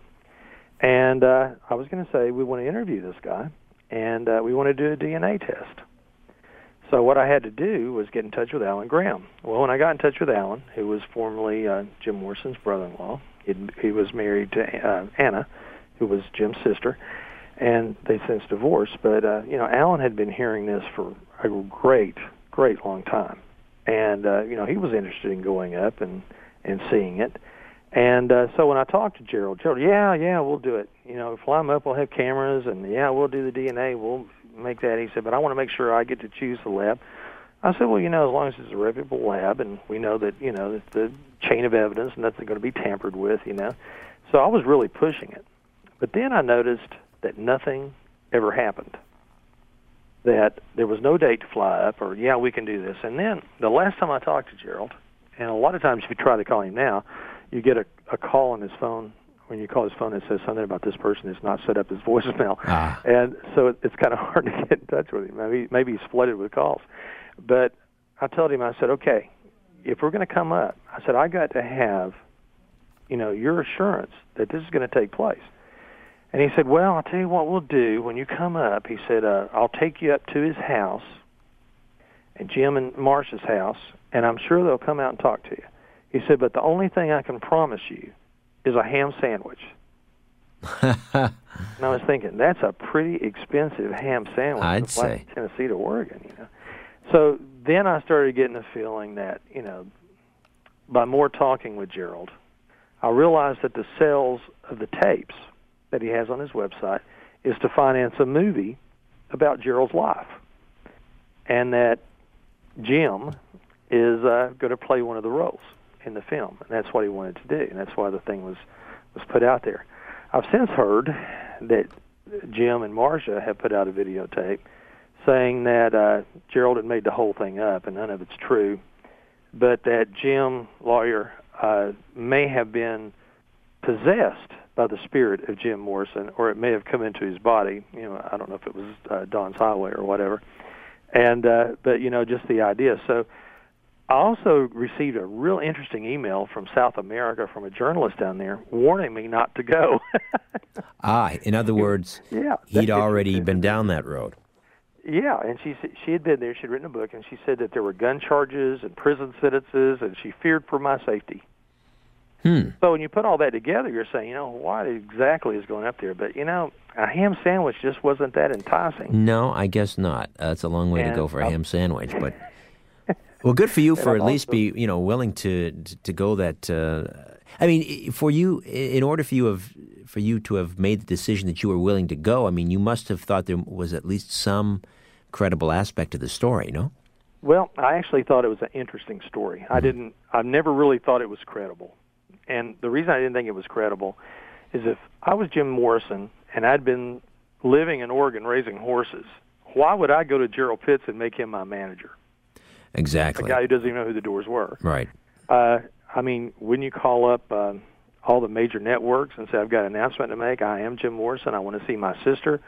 and uh, I was going to say we want to interview this guy, and uh, we want to do a DNA test. So what I had to do was get in touch with Alan Graham. Well, when I got in touch with Alan, who was formerly uh, Jim Morrison's brother-in-law, he he was married to uh, Anna, who was Jim's sister, and they since divorced. But uh, you know, Alan had been hearing this for a great, great long time, and uh, you know, he was interested in going up and and seeing it. And uh, so when I talked to Gerald, Gerald, yeah, yeah, we'll do it. You know, fly him up, we'll have cameras, and yeah, we'll do the DNA. We'll make that. He said, but I want to make sure I get to choose the lab. I said, well, you know, as long as it's a reputable lab, and we know that you know the chain of evidence, and nothing's going to be tampered with, you know. So I was really pushing it. But then I noticed that nothing ever happened. That there was no date to fly up, or yeah, we can do this. And then the last time I talked to Gerald, and a lot of times if you try to call him now, you get a, a call on his phone when you call his phone, it says something about this person has not set up his voicemail, Ah. and so it, it's kind of hard to get in touch with him. Maybe maybe he's flooded with calls, but I told him I said, okay, if we're going to come up, I said I got to have, you know, your assurance that this is going to take place. And he said, well, I'll tell you what we'll do when you come up. He said, uh, I'll take you up to his house, and Jim and Marcia's house, and I'm sure they'll come out and talk to you. He said, but the only thing I can promise you is a ham sandwich. and I was thinking that's a pretty expensive ham sandwich. I'd say. from Tennessee to Oregon, you know. So then I started getting the feeling that you know, by more talking with Gerald, I realized that the sales of the tapes that he has on his website is to finance a movie about Gerald's life, and that Jim is uh, going to play one of the roles in the film, and that's what he wanted to do, and that's why the thing was was put out there. I've since heard that Jim and Marcia have put out a videotape saying that uh, Gerald had made the whole thing up, and none of it's true, but that Jim lawyer uh, may have been possessed by the spirit of Jim Morrison, or it may have come into his body. You know, I don't know if it was uh, Dawn's Highway or whatever. And uh, but you know, just the idea. So I also received a real interesting email from South America from a journalist down there warning me not to go. Ah, in other words, Yeah, he'd already been down that road. yeah, and she she had been there. She'd written a book, and she said that there were gun charges and prison sentences, and she feared for my safety. Hmm. So when you put all that together, you're saying, you know, what exactly is going up there? But you know, a ham sandwich just wasn't that enticing. No, I guess not. Uh, that's a long way to go for a um, ham sandwich, but well, good for you for at least be you know willing to to, to go that. Uh, I mean, for you, in order for you have for you to have made the decision that you were willing to go, I mean, you must have thought there was at least some credible aspect to the story, no? Well, I actually thought it was an interesting story. I didn't. I've never really thought it was credible, and the reason I didn't think it was credible is if I was Jim Morrison and I'd been living in Oregon raising horses, why would I go to Gerald Pitts and make him my manager? Exactly. A guy who doesn't even know who the doors were. Right. Uh, I mean, wouldn't you call up uh, all the major networks and say, I've got an announcement to make. I am Jim Morrison. I want to see my sister.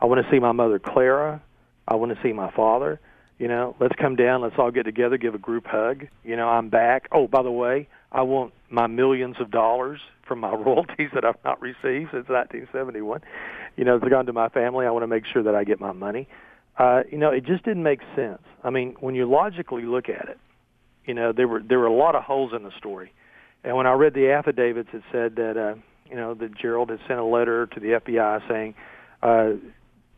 I want to see my mother, Clara. I want to see my father. You know, let's come down. Let's all get together, give a group hug. You know, I'm back. Oh, by the way, I want my millions of dollars from my royalties that I've not received since 1971. You know, it's gone to my family. I want to make sure that I get my money. Uh, you know, it just didn't make sense. I mean, when you logically look at it, you know, there were there were a lot of holes in the story. And when I read the affidavits, it said that uh, you know that Gerald had sent a letter to the FBI saying, uh,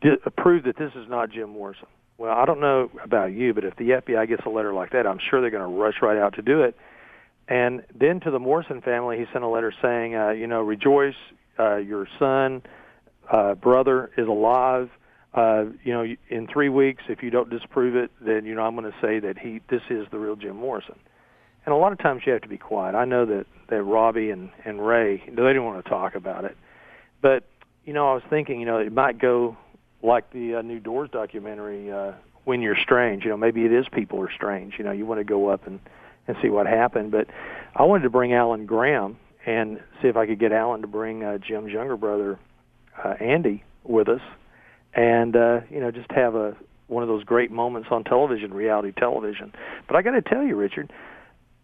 di- "Prove that this is not Jim Morrison." Well, I don't know about you, but if the FBI gets a letter like that, I'm sure they're going to rush right out to do it. And then to the Morrison family, he sent a letter saying, uh, you know, rejoice, uh, your son, uh, brother is alive. Uh, you know, in three weeks, if you don't disprove it, then you know I'm going to say that he this is the real Jim Morrison. And a lot of times you have to be quiet. I know that that Robbie and and Ray they didn't want to talk about it, but you know I was thinking, you know, it might go like the uh, New Doors documentary, uh, When You're Strange. You know, maybe it is people are strange. You know, you want to go up and and see what happened. But I wanted to bring Alan Graham and see if I could get Alan to bring uh, Jim's younger brother, uh, Andy, with us, and uh, you know just have a one of those great moments on television, reality television. But I got to tell you, Richard.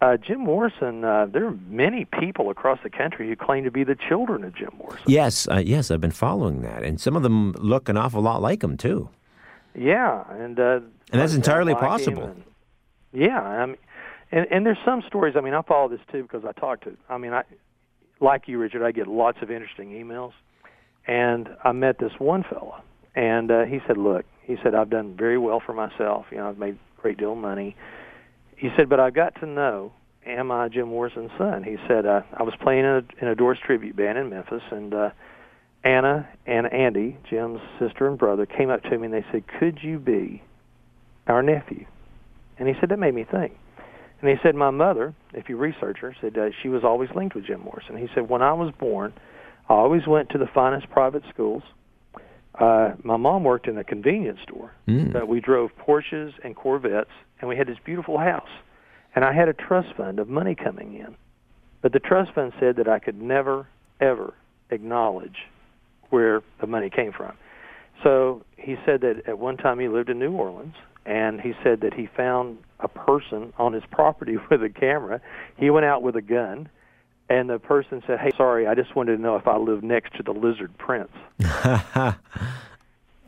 Uh, Jim Morrison, uh, there are many people across the country who claim to be the children of Jim Morrison. Yes, uh, yes, I've been following that, and some of them look an awful lot like him too. Yeah, and uh, And that's entirely like possible. and- yeah, I mean, and and there's some stories. I mean, I follow this too because I talk to. I mean, I like you, Richard. I get lots of interesting emails, and I met this one fella, and uh, he said, "Look," he said, "I've done very well for myself. You know, I've made a great deal of money." He said, "But I've got to know." Am I Jim Morrison's son? He said, uh, I was playing in a, in a Doors tribute band in Memphis, and uh, Anna and Andy, Jim's sister and brother, came up to me and they said, "Could you be our nephew?" And he said that made me think. And he said, "My mother, if you research her, said uh, she was always linked with Jim Morrison." He said, "When I was born, I always went to the finest private schools. Uh, my mom worked in a convenience store, Hmm. but we drove Porsches and Corvettes, and we had this beautiful house. And I had a trust fund of money coming in, but the trust fund said that I could never, ever acknowledge where the money came from. So he said that at one time he lived in New Orleans, and he said that he found a person on his property with a camera. He went out with a gun, and the person said, "Hey, sorry, I just wanted to know if I live next to the Lizard Prince."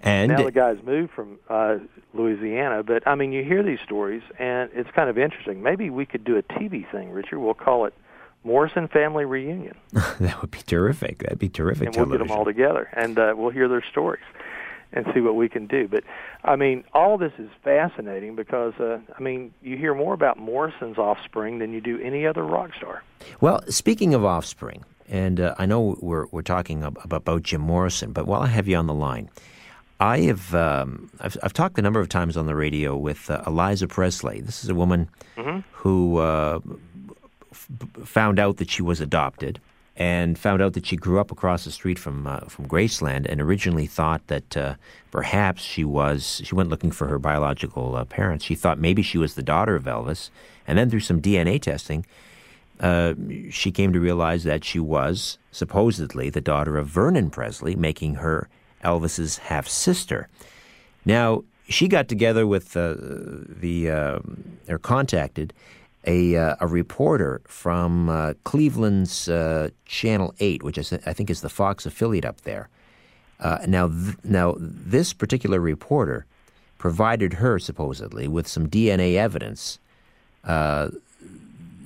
and now the guy's moved from uh, Louisiana, but I mean, you hear these stories, and it's kind of interesting. Maybe we could do a TV thing, Richard. We'll call it Morrison Family Reunion, that would be terrific. That'd be terrific and we'll get them all together, and uh, we'll hear their stories and see what we can do. But I mean, all this is fascinating because uh, I mean, you hear more about Morrison's offspring than you do any other rock star. Well, speaking of offspring, and uh, I know we're we're talking ab- about Jim Morrison, but while I have you on the line, I have um, I've, I've talked a number of times on the radio with uh, Eliza Presley. This is a woman Mhm. who uh, f- found out that she was adopted and found out that she grew up across the street from uh, from Graceland and originally thought that uh, perhaps she was she went looking for her biological uh, parents. She thought maybe she was the daughter of Elvis, and then through some DNA testing, uh, she came to realize that she was supposedly the daughter of Vernon Presley, making her Elvis's half sister. Now she got together with uh, the uh, or contacted a uh, a reporter from uh, Cleveland's uh, Channel Eight, which is, I think is the Fox affiliate up there. Uh, now, th- now this particular reporter provided her supposedly with some DNA evidence uh,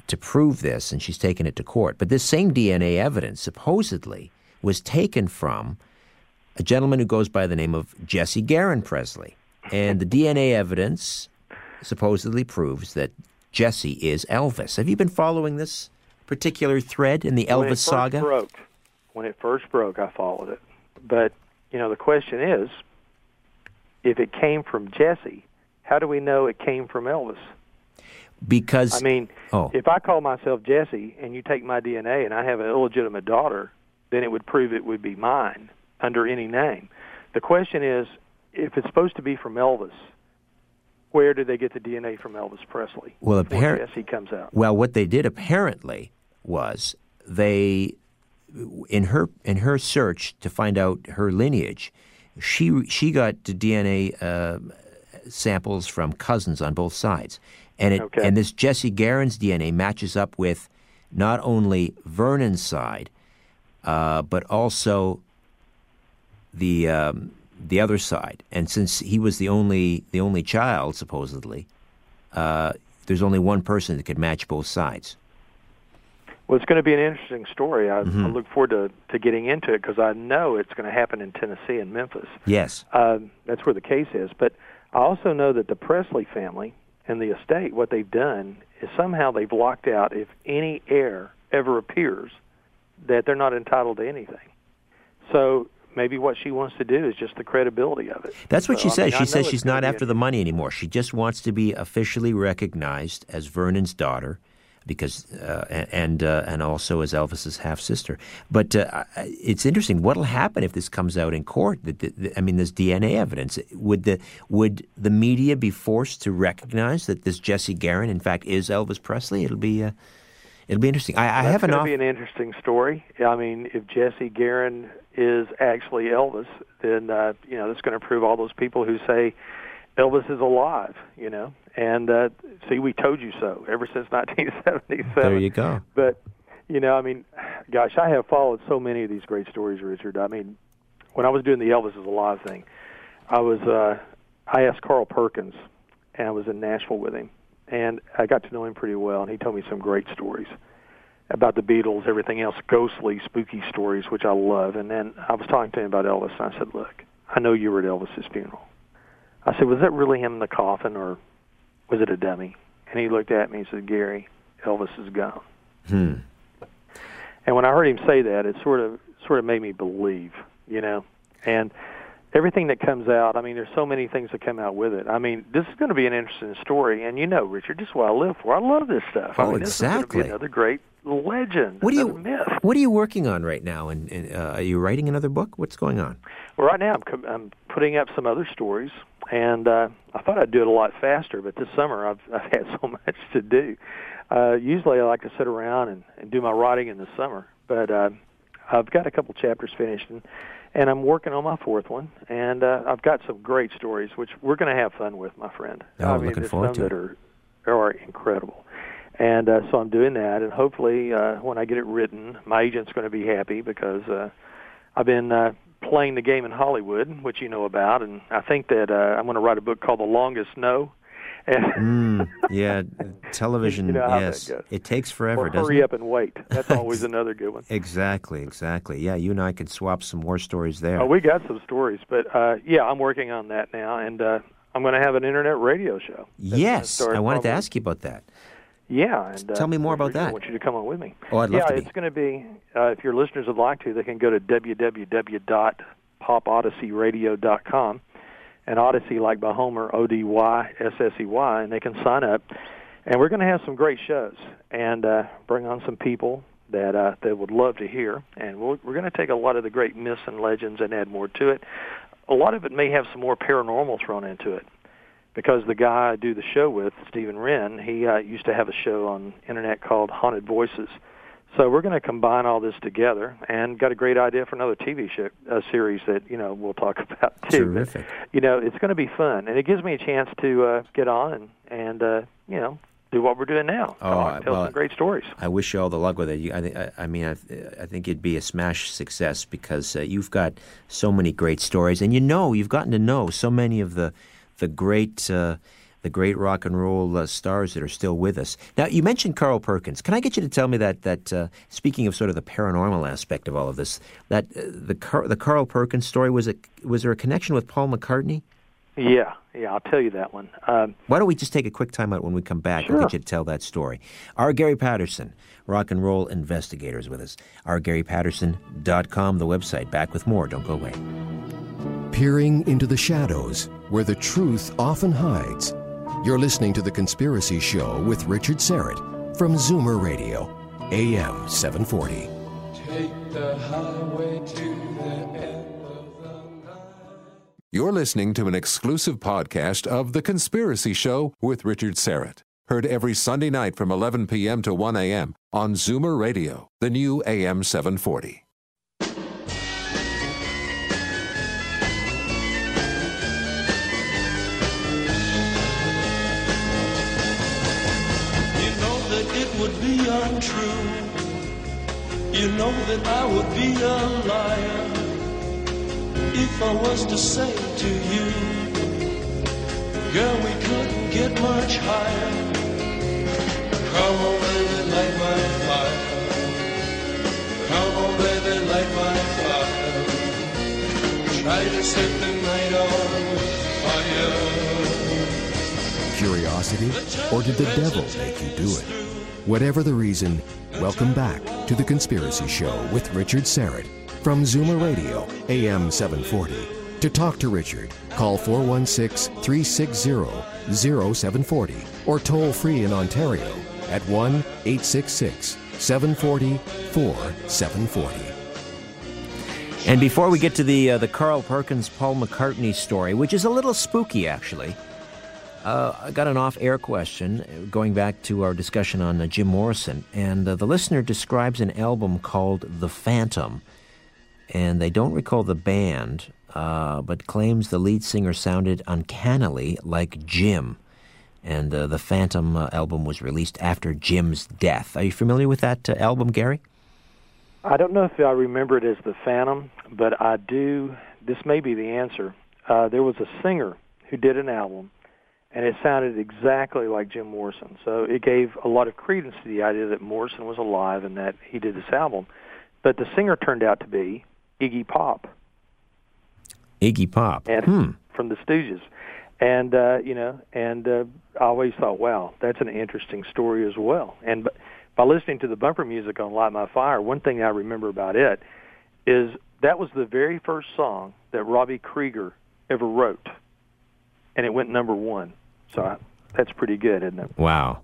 to prove this, and she's taken it to court. But this same DNA evidence supposedly was taken from a gentleman who goes by the name of Jesse Garon Presley, and the DNA evidence supposedly proves that Jesse is Elvis. Have you been following this particular thread in the when it Elvis first saga? broke, when it first broke, I followed it. But you know, the question is, if it came from Jesse, how do we know it came from Elvis? Because I mean, oh, if I call myself Jesse and you take my DNA and I have an illegitimate daughter, then it would prove it would be mine under any name. The question is, if it's supposed to be from Elvis, where did they get the DNA from Elvis Presley? Well, apparently, appar- Jesse comes out. Well, what they did apparently was they, in her in her search to find out her lineage, she she got the DNA uh, samples from cousins on both sides, and it Okay. and this Jesse Garon's DNA matches up with not only Vernon's side, uh, but also the um, the other side. And since he was the only the only child, supposedly, uh, there's only one person that could match both sides. Well, it's going to be an interesting story. I, Mhm. I look forward to, to getting into it because I know it's going to happen in Tennessee and Memphis. Yes. Um, that's where the case is. But I also know that the Presley family and the estate, what they've done is somehow they've locked out if any heir ever appears, that they're not entitled to anything. So maybe what she wants to do is just the credibility of it. That's what So, she I says. mean, she says she's not after the money anymore. She just wants to be officially recognized as Vernon's daughter, because uh, and uh, and also as Elvis's half sister. But uh, it's interesting. What'll happen if this comes out in court? That that- that- I mean, there's DNA evidence. Would the would the media be forced to recognize that this Jesse Garon, in fact, is Elvis Presley? It'll be. It'll be interesting. I, I have an going off. to be an interesting story. I mean, if Jesse Garon is actually Elvis, then uh, you know that's going to prove all those people who say Elvis is alive. You know, and uh, see, we told you so ever since 1977. There you go. But you know, I mean, gosh, I have followed so many of these great stories, Richard. I mean, when I was doing the Elvis is alive thing, I was uh, I asked Carl Perkins, and I was in Nashville with him, and I got to know him pretty well, and he told me some great stories about the Beatles, everything else, ghostly, spooky stories, which I love. And then I was talking to him about Elvis, and I said, "Look, I know you were at Elvis's funeral." I said, "Was that really him in the coffin, or was it a dummy?" And he looked at me and said, "Gary, Elvis is gone." Hmm. And when I heard him say that, it sort of sort of made me believe, you know. And everything that comes out, I mean, there's so many things that come out with it. I mean, this is going to be an interesting story, and you know, Richard, this is what I live for. I love this stuff. I Oh, mean, This is exactly. be another great legend. What do you myth. What are you working on right now? And, and uh, are you writing another book? What's going on? Well, right now I'm, com- I'm putting up some other stories, and uh, I thought I'd do it a lot faster, but this summer I've, I've had so much to do. Uh, usually I like to sit around and, and do my writing in the summer, but uh, I've got a couple chapters finished, and, and I'm working on my fourth one, and uh, I've got some great stories, which we're going to have fun with, my friend. Oh, I mean, looking forward some to that are are incredible. And uh, so I'm doing that, and hopefully, uh, when I get it written, my agent's going to be happy because uh, I've been uh, playing the game in Hollywood, which you know about, and I think that uh, I'm going to write a book called The Longest No. Mm, yeah, television. You know yes, it takes forever, or doesn't hurry it? up and wait. That's always another good one. Exactly, exactly. Yeah, you and I could swap some more stories there. Oh, we got some stories, but uh, yeah, I'm working on that now, and uh, I'm going to have an internet radio show. That's yes, I wanted to ask you about that. Yeah, and uh, Tell me more about that. I want you to come on with me. Oh, I'd love yeah, to be. it's going to be. Uh, if your listeners would like to, they can go to www.popodysseyradio.com, and Odyssey like by Homer, O D Y S S E Y, and they can sign up. And we're going to have some great shows and uh, bring on some people that uh, that would love to hear. And we'll, we're going to take a lot of the great myths and legends and add more to it. A lot of it may have some more paranormal thrown into it because the guy I do the show with, Stephen Wren, he uh, used to have a show on internet called Haunted Voices. So we're going to combine all this together, and got a great idea for another TV show, a series that you know we'll talk about too. But, Terrific. you know, it's going to be fun, and it gives me a chance to uh, get on and and uh, you know do what we're doing now. Oh, tell well, some great stories. I wish you all the luck with it. You, I, I mean, I, I think it'd be a smash success because uh, you've got so many great stories, and you know, you've gotten to know so many of the the great uh, the great rock and roll uh, stars that are still with us. Now, you mentioned Carl Perkins. Can I get you to tell me that that uh, speaking of sort of the paranormal aspect of all of this, that uh, the Car- the Carl Perkins story was it was there a connection with Paul McCartney? Yeah, yeah, I'll tell you that one. Um, Why don't we just take a quick time out when we come back? I'll Sure. get you to tell that story. R. Gary Patterson, rock and roll investigators with us. RGaryPatterson.com, the website. Back with more. Don't go away. Peering into the shadows where the truth often hides. You're listening to The Conspiracy Show with Richard Syrett from Zoomer Radio, AM 740. Take the highway to the end. You're listening to an exclusive podcast of The Conspiracy Show with Richard Syrett. Heard every Sunday night from 11 p.m. to 1 a.m. on Zoomer Radio, the new AM 740. Untrue. You know that I would be a liar if I was to say to you, Girl, we couldn't get much higher. Come on, baby, light my fire. Come on, baby, light my fire. Try to set the night on fire. Curiosity? Or did the devil make you do it? Whatever the reason, welcome back to The Conspiracy Show with Richard Syrett from Zoomer Radio, AM 740. To talk to Richard, call 416 360 0740 or toll free in Ontario at 1 866 740 4740. And before we get to the uh, the Carl Perkins Paul McCartney story, which is a little spooky actually, uh, I got an off-air question uh, going back to our discussion on uh, Jim Morrison, and uh, the listener describes an album called The Phantom, and they don't recall the band, uh, but claims the lead singer sounded uncannily like Jim. And uh, the Phantom album was released after Jim's death. Are you familiar with that album, Gary? I don't know if I remember it as the Phantom, but I do. This may be the answer. There was a singer who did an album, and it sounded exactly like Jim Morrison. So it gave a lot of credence to the idea that Morrison was alive and that he did this album. But the singer turned out to be Iggy Pop. Iggy Pop. And hmm. from the Stooges. And uh, you know, and uh, I always thought, wow, that's an interesting story as well. And b- by listening to the bumper music on Light My Fire, one thing I remember about it is that was the very first song that Robbie Krieger ever wrote, and it went number one. So that's pretty good, isn't it? Wow.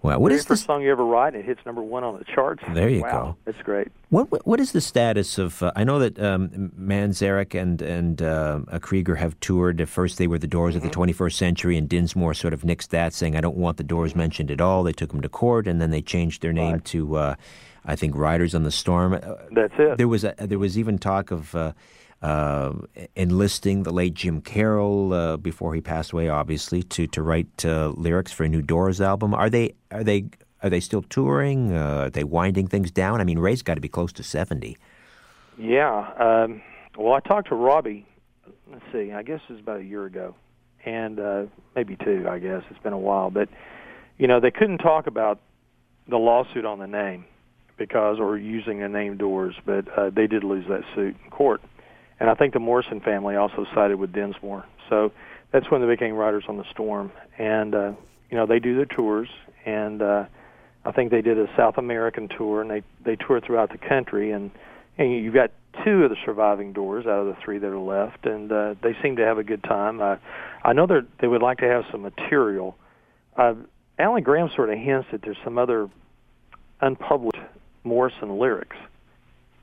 Wow. What very is first song you ever write? and It hits number one on the charts. There you wow, go. That's great. What what- what is the status of? Uh, I know that um, Manzarek and and uh, uh, Krieger have toured. At first, they were the Doors of the 21st Century, and Densmore sort of nixed that, saying, "I don't want the Doors mentioned at all." They took them to court, and then they changed their name to, uh, I think, Riders on the Storm. Uh, That's it. There was a, there was even talk of. Uh, enlisting the late Jim Carroll uh, before he passed away, obviously, to to write uh, lyrics for a new Doors album. Are they are they are they still touring? Uh, are they winding things down? I mean, Ray's got to be close to seventy. Yeah. Um, well, I talked to Robbie. Let's see. I guess it was about a year ago, and uh, maybe two. I guess it's been a while, but you know they couldn't talk about the lawsuit on the name because or using the name Doors, but uh, they did lose that suit in court. And I think the Morrison family also sided with Densmore. So that's when they became Riders on the Storm. And uh, you know they do their tours, and uh, I think they did a South American tour, and they they toured throughout the country. And and you've got two of the surviving Doors out of the three that are left, and uh, they seem to have a good time. Uh, I know they they would like to have some material. Uh, Alan Graham sort of hints that there's some other unpublished Morrison lyrics,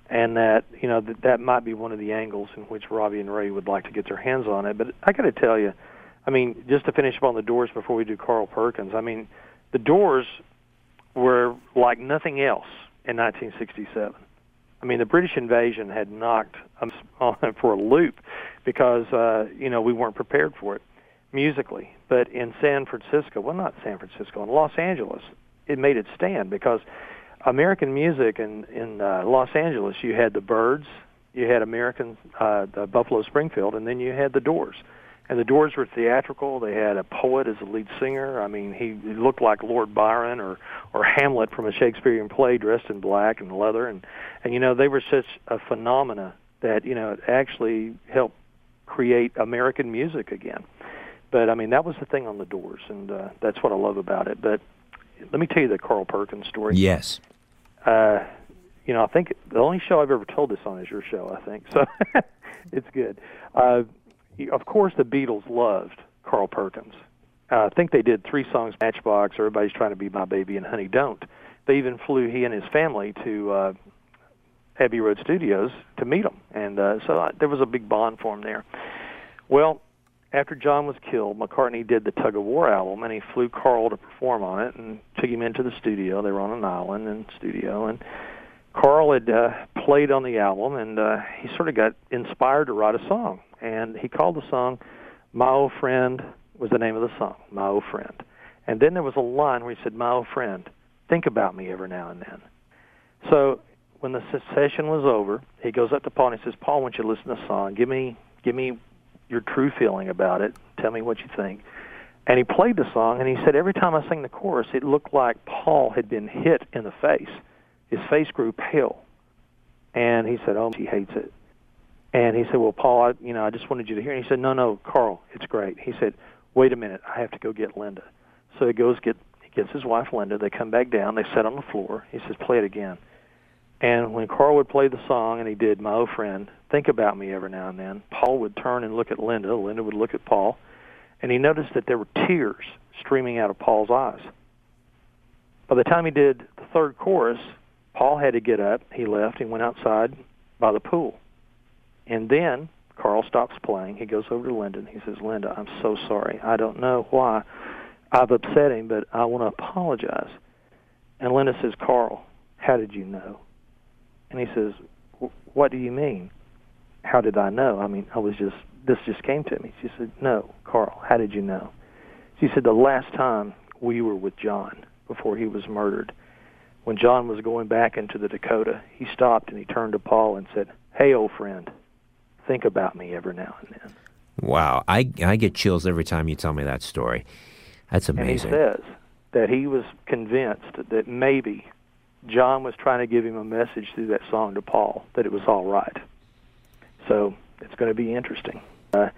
and that you know that that might be one of the angles in which Robbie and Ray would like to get their hands on it. But I got to tell you, I mean, just to finish up on the Doors before we do Carl Perkins, I mean, the Doors were like nothing else in 1967. I mean, the British invasion had knocked us on for a loop because uh, you know we weren't prepared for it musically. But in San Francisco, well, not San Francisco, in Los Angeles, it made it stand because American music in in uh, Los Angeles, you had the Byrds, you had American uh, the Buffalo Springfield, and then you had the Doors. And the Doors were theatrical. They had a poet as a lead singer. I mean, he, looked like Lord Byron or or Hamlet from a Shakespearean play, dressed in black and leather. And and you know they were such a phenomena that you know it actually helped create American music again. But I mean that was the thing on the Doors, and uh, that's what I love about it. But let me tell you the Carl Perkins story. Yes. Uh, you know, I think the only show I've ever told this on is your show. I think so. it's good. Uh, of course, the Beatles loved Carl Perkins. Uh, I think they did three songs, Matchbox, Everybody's Trying to Be My Baby, and Honey Don't. They even flew he and his family to uh, Abbey Road Studios to meet him, and uh, so uh, there was a big bond for him there. Well, after John was killed, McCartney did the Tug of War album, and he flew Carl to perform on it, and took him into the studio. They were on an island in studio, and Carl had uh, played on the album, and uh, he sort of got inspired to write a song, and he called the song "My Old Friend" was the name of the song, "My Old Friend." And then there was a line where he said, "My old friend, think about me every now and then. So when the session was over, he goes up to Paul and he says, Paul, I want you to listen to the song. Give me, give me your true feeling about it. Tell me what you think. And he played the song, and he said every time I sang the chorus, it looked like Paul had been hit in the face. His face grew pale, and he said, "Oh, he hates it." And he said, "Well, Paul, I, you know, I just wanted you to hear." And he said, "No, no, Carl, it's great." He said, "Wait a minute, I have to go get Linda." So he goes get he gets his wife Linda. They come back down. They sit on the floor. He says, "Play it again." And when Carl would play the song, and he did, my old friend, think about me every now and then. Paul would turn and look at Linda. Linda would look at Paul, and he noticed that there were tears streaming out of Paul's eyes. By the time he did the third chorus, Paul had to get up. He left. He went outside by the pool. And then Carl stops playing. He goes over to Linda and he says, Linda, I'm so sorry. I don't know why I've upset him, but I want to apologize. And Linda says, Carl, how did you know? And he says, what do you mean? How did I know? I mean, I was just, this just came to me. She said, no, Carl, how did you know? She said, the last time we were with John before he was murdered, when John was going back into the Dakota, he stopped and he turned to Paul and said, hey, old friend, think about me every now and then. Wow, I I get chills every time you tell me that story. That's amazing. And he says that he was convinced that maybe John was trying to give him a message through that song to Paul that it was all right. So it's going to be interesting. Uh,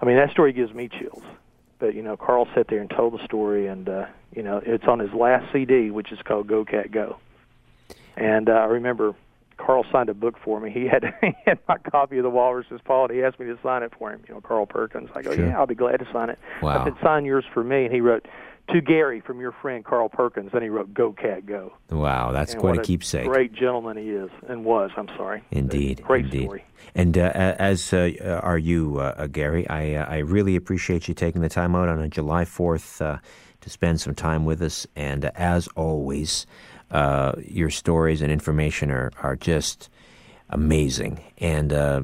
I mean, that story gives me chills. But you know, Carl sat there and told the story, and uh, you know, it's on his last CD, which is called Go Cat Go. And uh, I remember Carl signed a book for me. He had he had my copy of the Walrus Was Paul, and he asked me to sign it for him. You know, Carl Perkins. I go, Sure. yeah, I'll be glad to sign it. Wow. I said, sign yours for me, and he wrote to Gary from your friend Carl Perkins. Then he wrote Go Cat Go. Wow, that's And quite what a keepsake. Great gentleman he is, and was. I'm sorry. Indeed, Great indeed. story. And uh, as uh, uh, are you, uh, uh, Gary. I uh, I really appreciate you taking the time out on a July Fourth uh, to spend some time with us. And uh, as always, uh, your stories and information are are just amazing. And uh,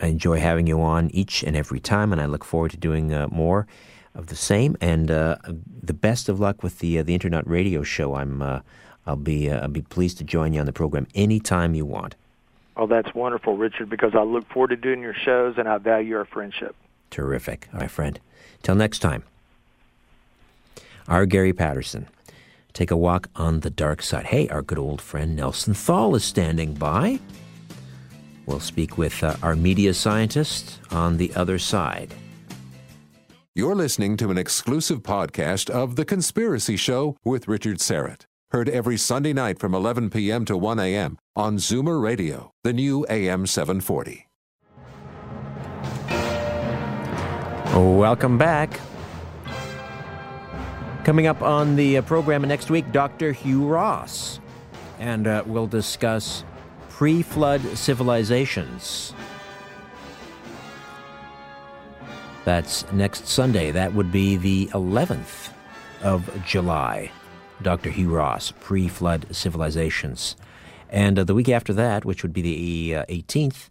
I enjoy having you on each and every time. And I look forward to doing uh, more of the same. And uh, the best of luck with the uh, the internet radio show. I'm uh, I'll be uh, I'll be pleased to join you on the program anytime you want. Oh, that's wonderful, Richard, because I look forward to doing your shows, and I value our friendship. Terrific. All right, friend. Till next time. R. Gary Patterson. Take a walk on the dark side. Hey, our good old friend Nelson Thall is standing by. We'll speak with uh, our media scientist on the other side. You're listening to an exclusive podcast of The Conspiracy Show with Richard Syrett. Heard every Sunday night from 11 p.m. to 1 a.m. on Zoomer Radio, the new AM 740. Welcome back. Coming up on the uh, program next week, Dr. Hugh Ross. And uh, we'll discuss pre flood civilizations. That's next Sunday. That would be the 11th of July. Dr. Hugh Ross, pre flood civilizations. And uh, the week after that, which would be the uh, 18th,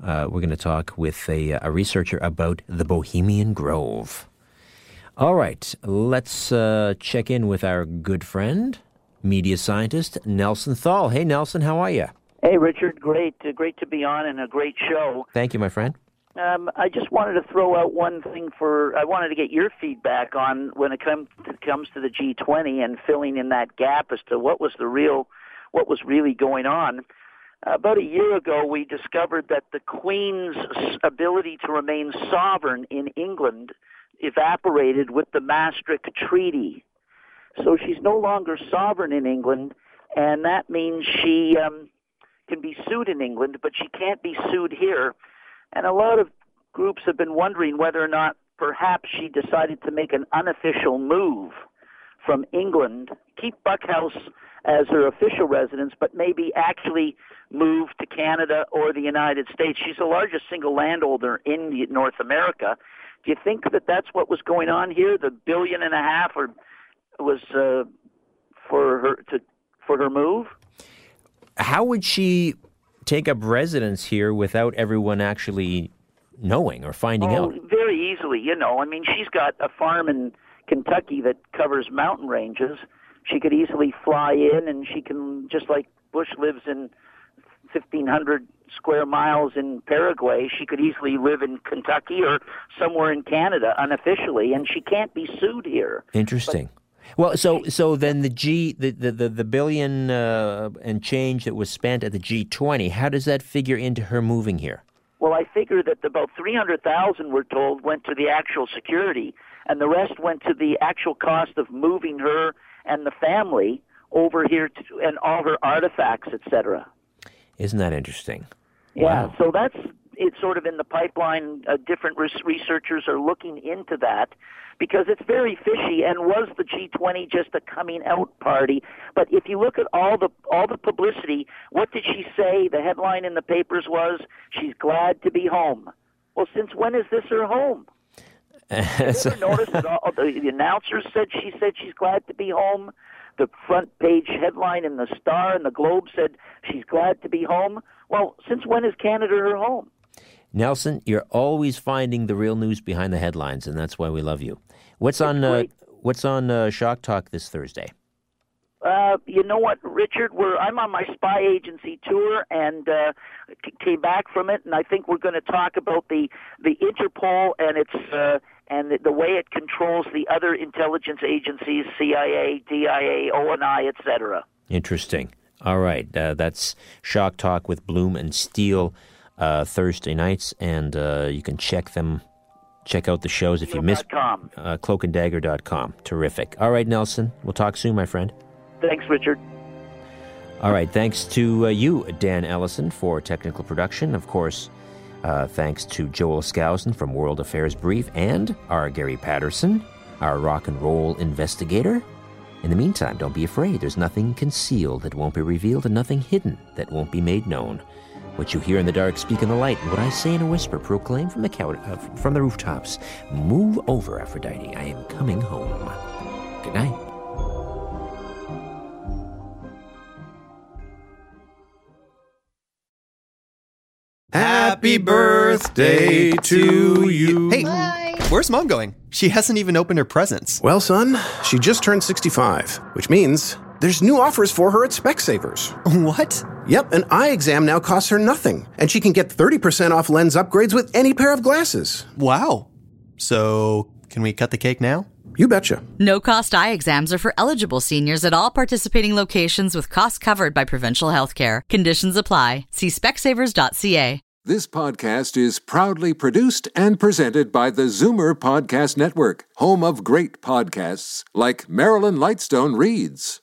uh, we're going to talk with a, a researcher about the Bohemian Grove. All right, let's uh, check in with our good friend, media scientist Nelson Thall. Hey, Nelson, how are you? Hey, Richard. Great, uh, great to be on and a great show. Thank you, my friend. Um, I just wanted to throw out one thing for. I wanted to get your feedback on when it comes comes to the G20 and filling in that gap as to what was the real, what was really going on. About a year ago, we discovered that the Queen's ability to remain sovereign in England evaporated with the Maastricht Treaty. So she's no longer sovereign in England, and that means she um, can be sued in England, but she can't be sued here. And a lot of groups have been wondering whether or not perhaps she decided to make an unofficial move from England, keep Buckhouse as her official residence, but maybe actually move to Canada or the United States. She's the largest single landholder in North America. Do you think that that's what was going on here? The billion and a half, or was uh, for her to for her move? How would she take up residence here without everyone actually knowing or finding oh, out? very easily. You know, I mean, she's got a farm in Kentucky that covers mountain ranges. she could easily fly in, and she can just like Bush lives in 1,500 square miles in Paraguay. She could easily live in Kentucky or somewhere in Canada unofficially, and she can't be sued here. Interesting. Well, so so then the G the the the, the billion uh, and change that was spent at the G20, how does that figure into her moving here? Well, I figure that about 300,000 we're told went to the actual security and the rest went to the actual cost of moving her and the family over here to, and all her artifacts, etc. Isn't that interesting? Yeah, Wow. so that's it's sort of in the pipeline. Uh, different res- researchers are looking into that because it's very fishy. And was the G20 just a coming out party? But if you look at all the all the publicity, what did she say? The headline in the papers was she's glad to be home. Well, since when is this her home? Have you ever noticed that all, the, the announcers said she said she's glad to be home? The front page headline in the Star and the Globe said she's glad to be home. Well, since when is Canada her home? Nelson, you're always finding the real news behind the headlines, and that's why we love you. What's on uh, What's on uh, Shock Talk this Thursday? Uh, you know what, Richard? We're I'm on my spy agency tour and uh, c- came back from it, and I think we're going to talk about the the Interpol and its uh, and the, the way it controls the other intelligence agencies, CIA, DIA, ONI, etc. Interesting. All right, uh, that's Shock Talk with Bloom and Steele uh, Thursday nights, and uh, you can check them. Check out the shows if you missed uh, cloakanddagger.com. Terrific. All right, Nelson. We'll talk soon, my friend. Thanks, Richard. All right. Thanks to uh, you, Dan Ellison, for technical production. Of course, uh, thanks to Joel Skousen from World Affairs Brief and R. Gary Patterson, our rock and roll investigator. In the meantime, don't be afraid. There's nothing concealed that won't be revealed and nothing hidden that won't be made known. What you hear in the dark, speak in the light, and what I say in a whisper, proclaim from the couch, uh, from the rooftops. Move over, Aphrodite. I am coming home. Good night. Happy birthday to you. Hey, where's mom going? She hasn't even opened her presents. Well, son, she just turned 65, which means there's new offers for her at Specsavers. What? Yep, an eye exam now costs her nothing, and she can get 30% off lens upgrades with any pair of glasses. Wow. So, can we cut the cake now? You betcha. No cost eye exams are for eligible seniors at all participating locations with costs covered by provincial health care. Conditions apply. See specsavers.ca. This podcast is proudly produced and presented by the Zoomer Podcast Network, home of great podcasts like Marilyn Lightstone Reads,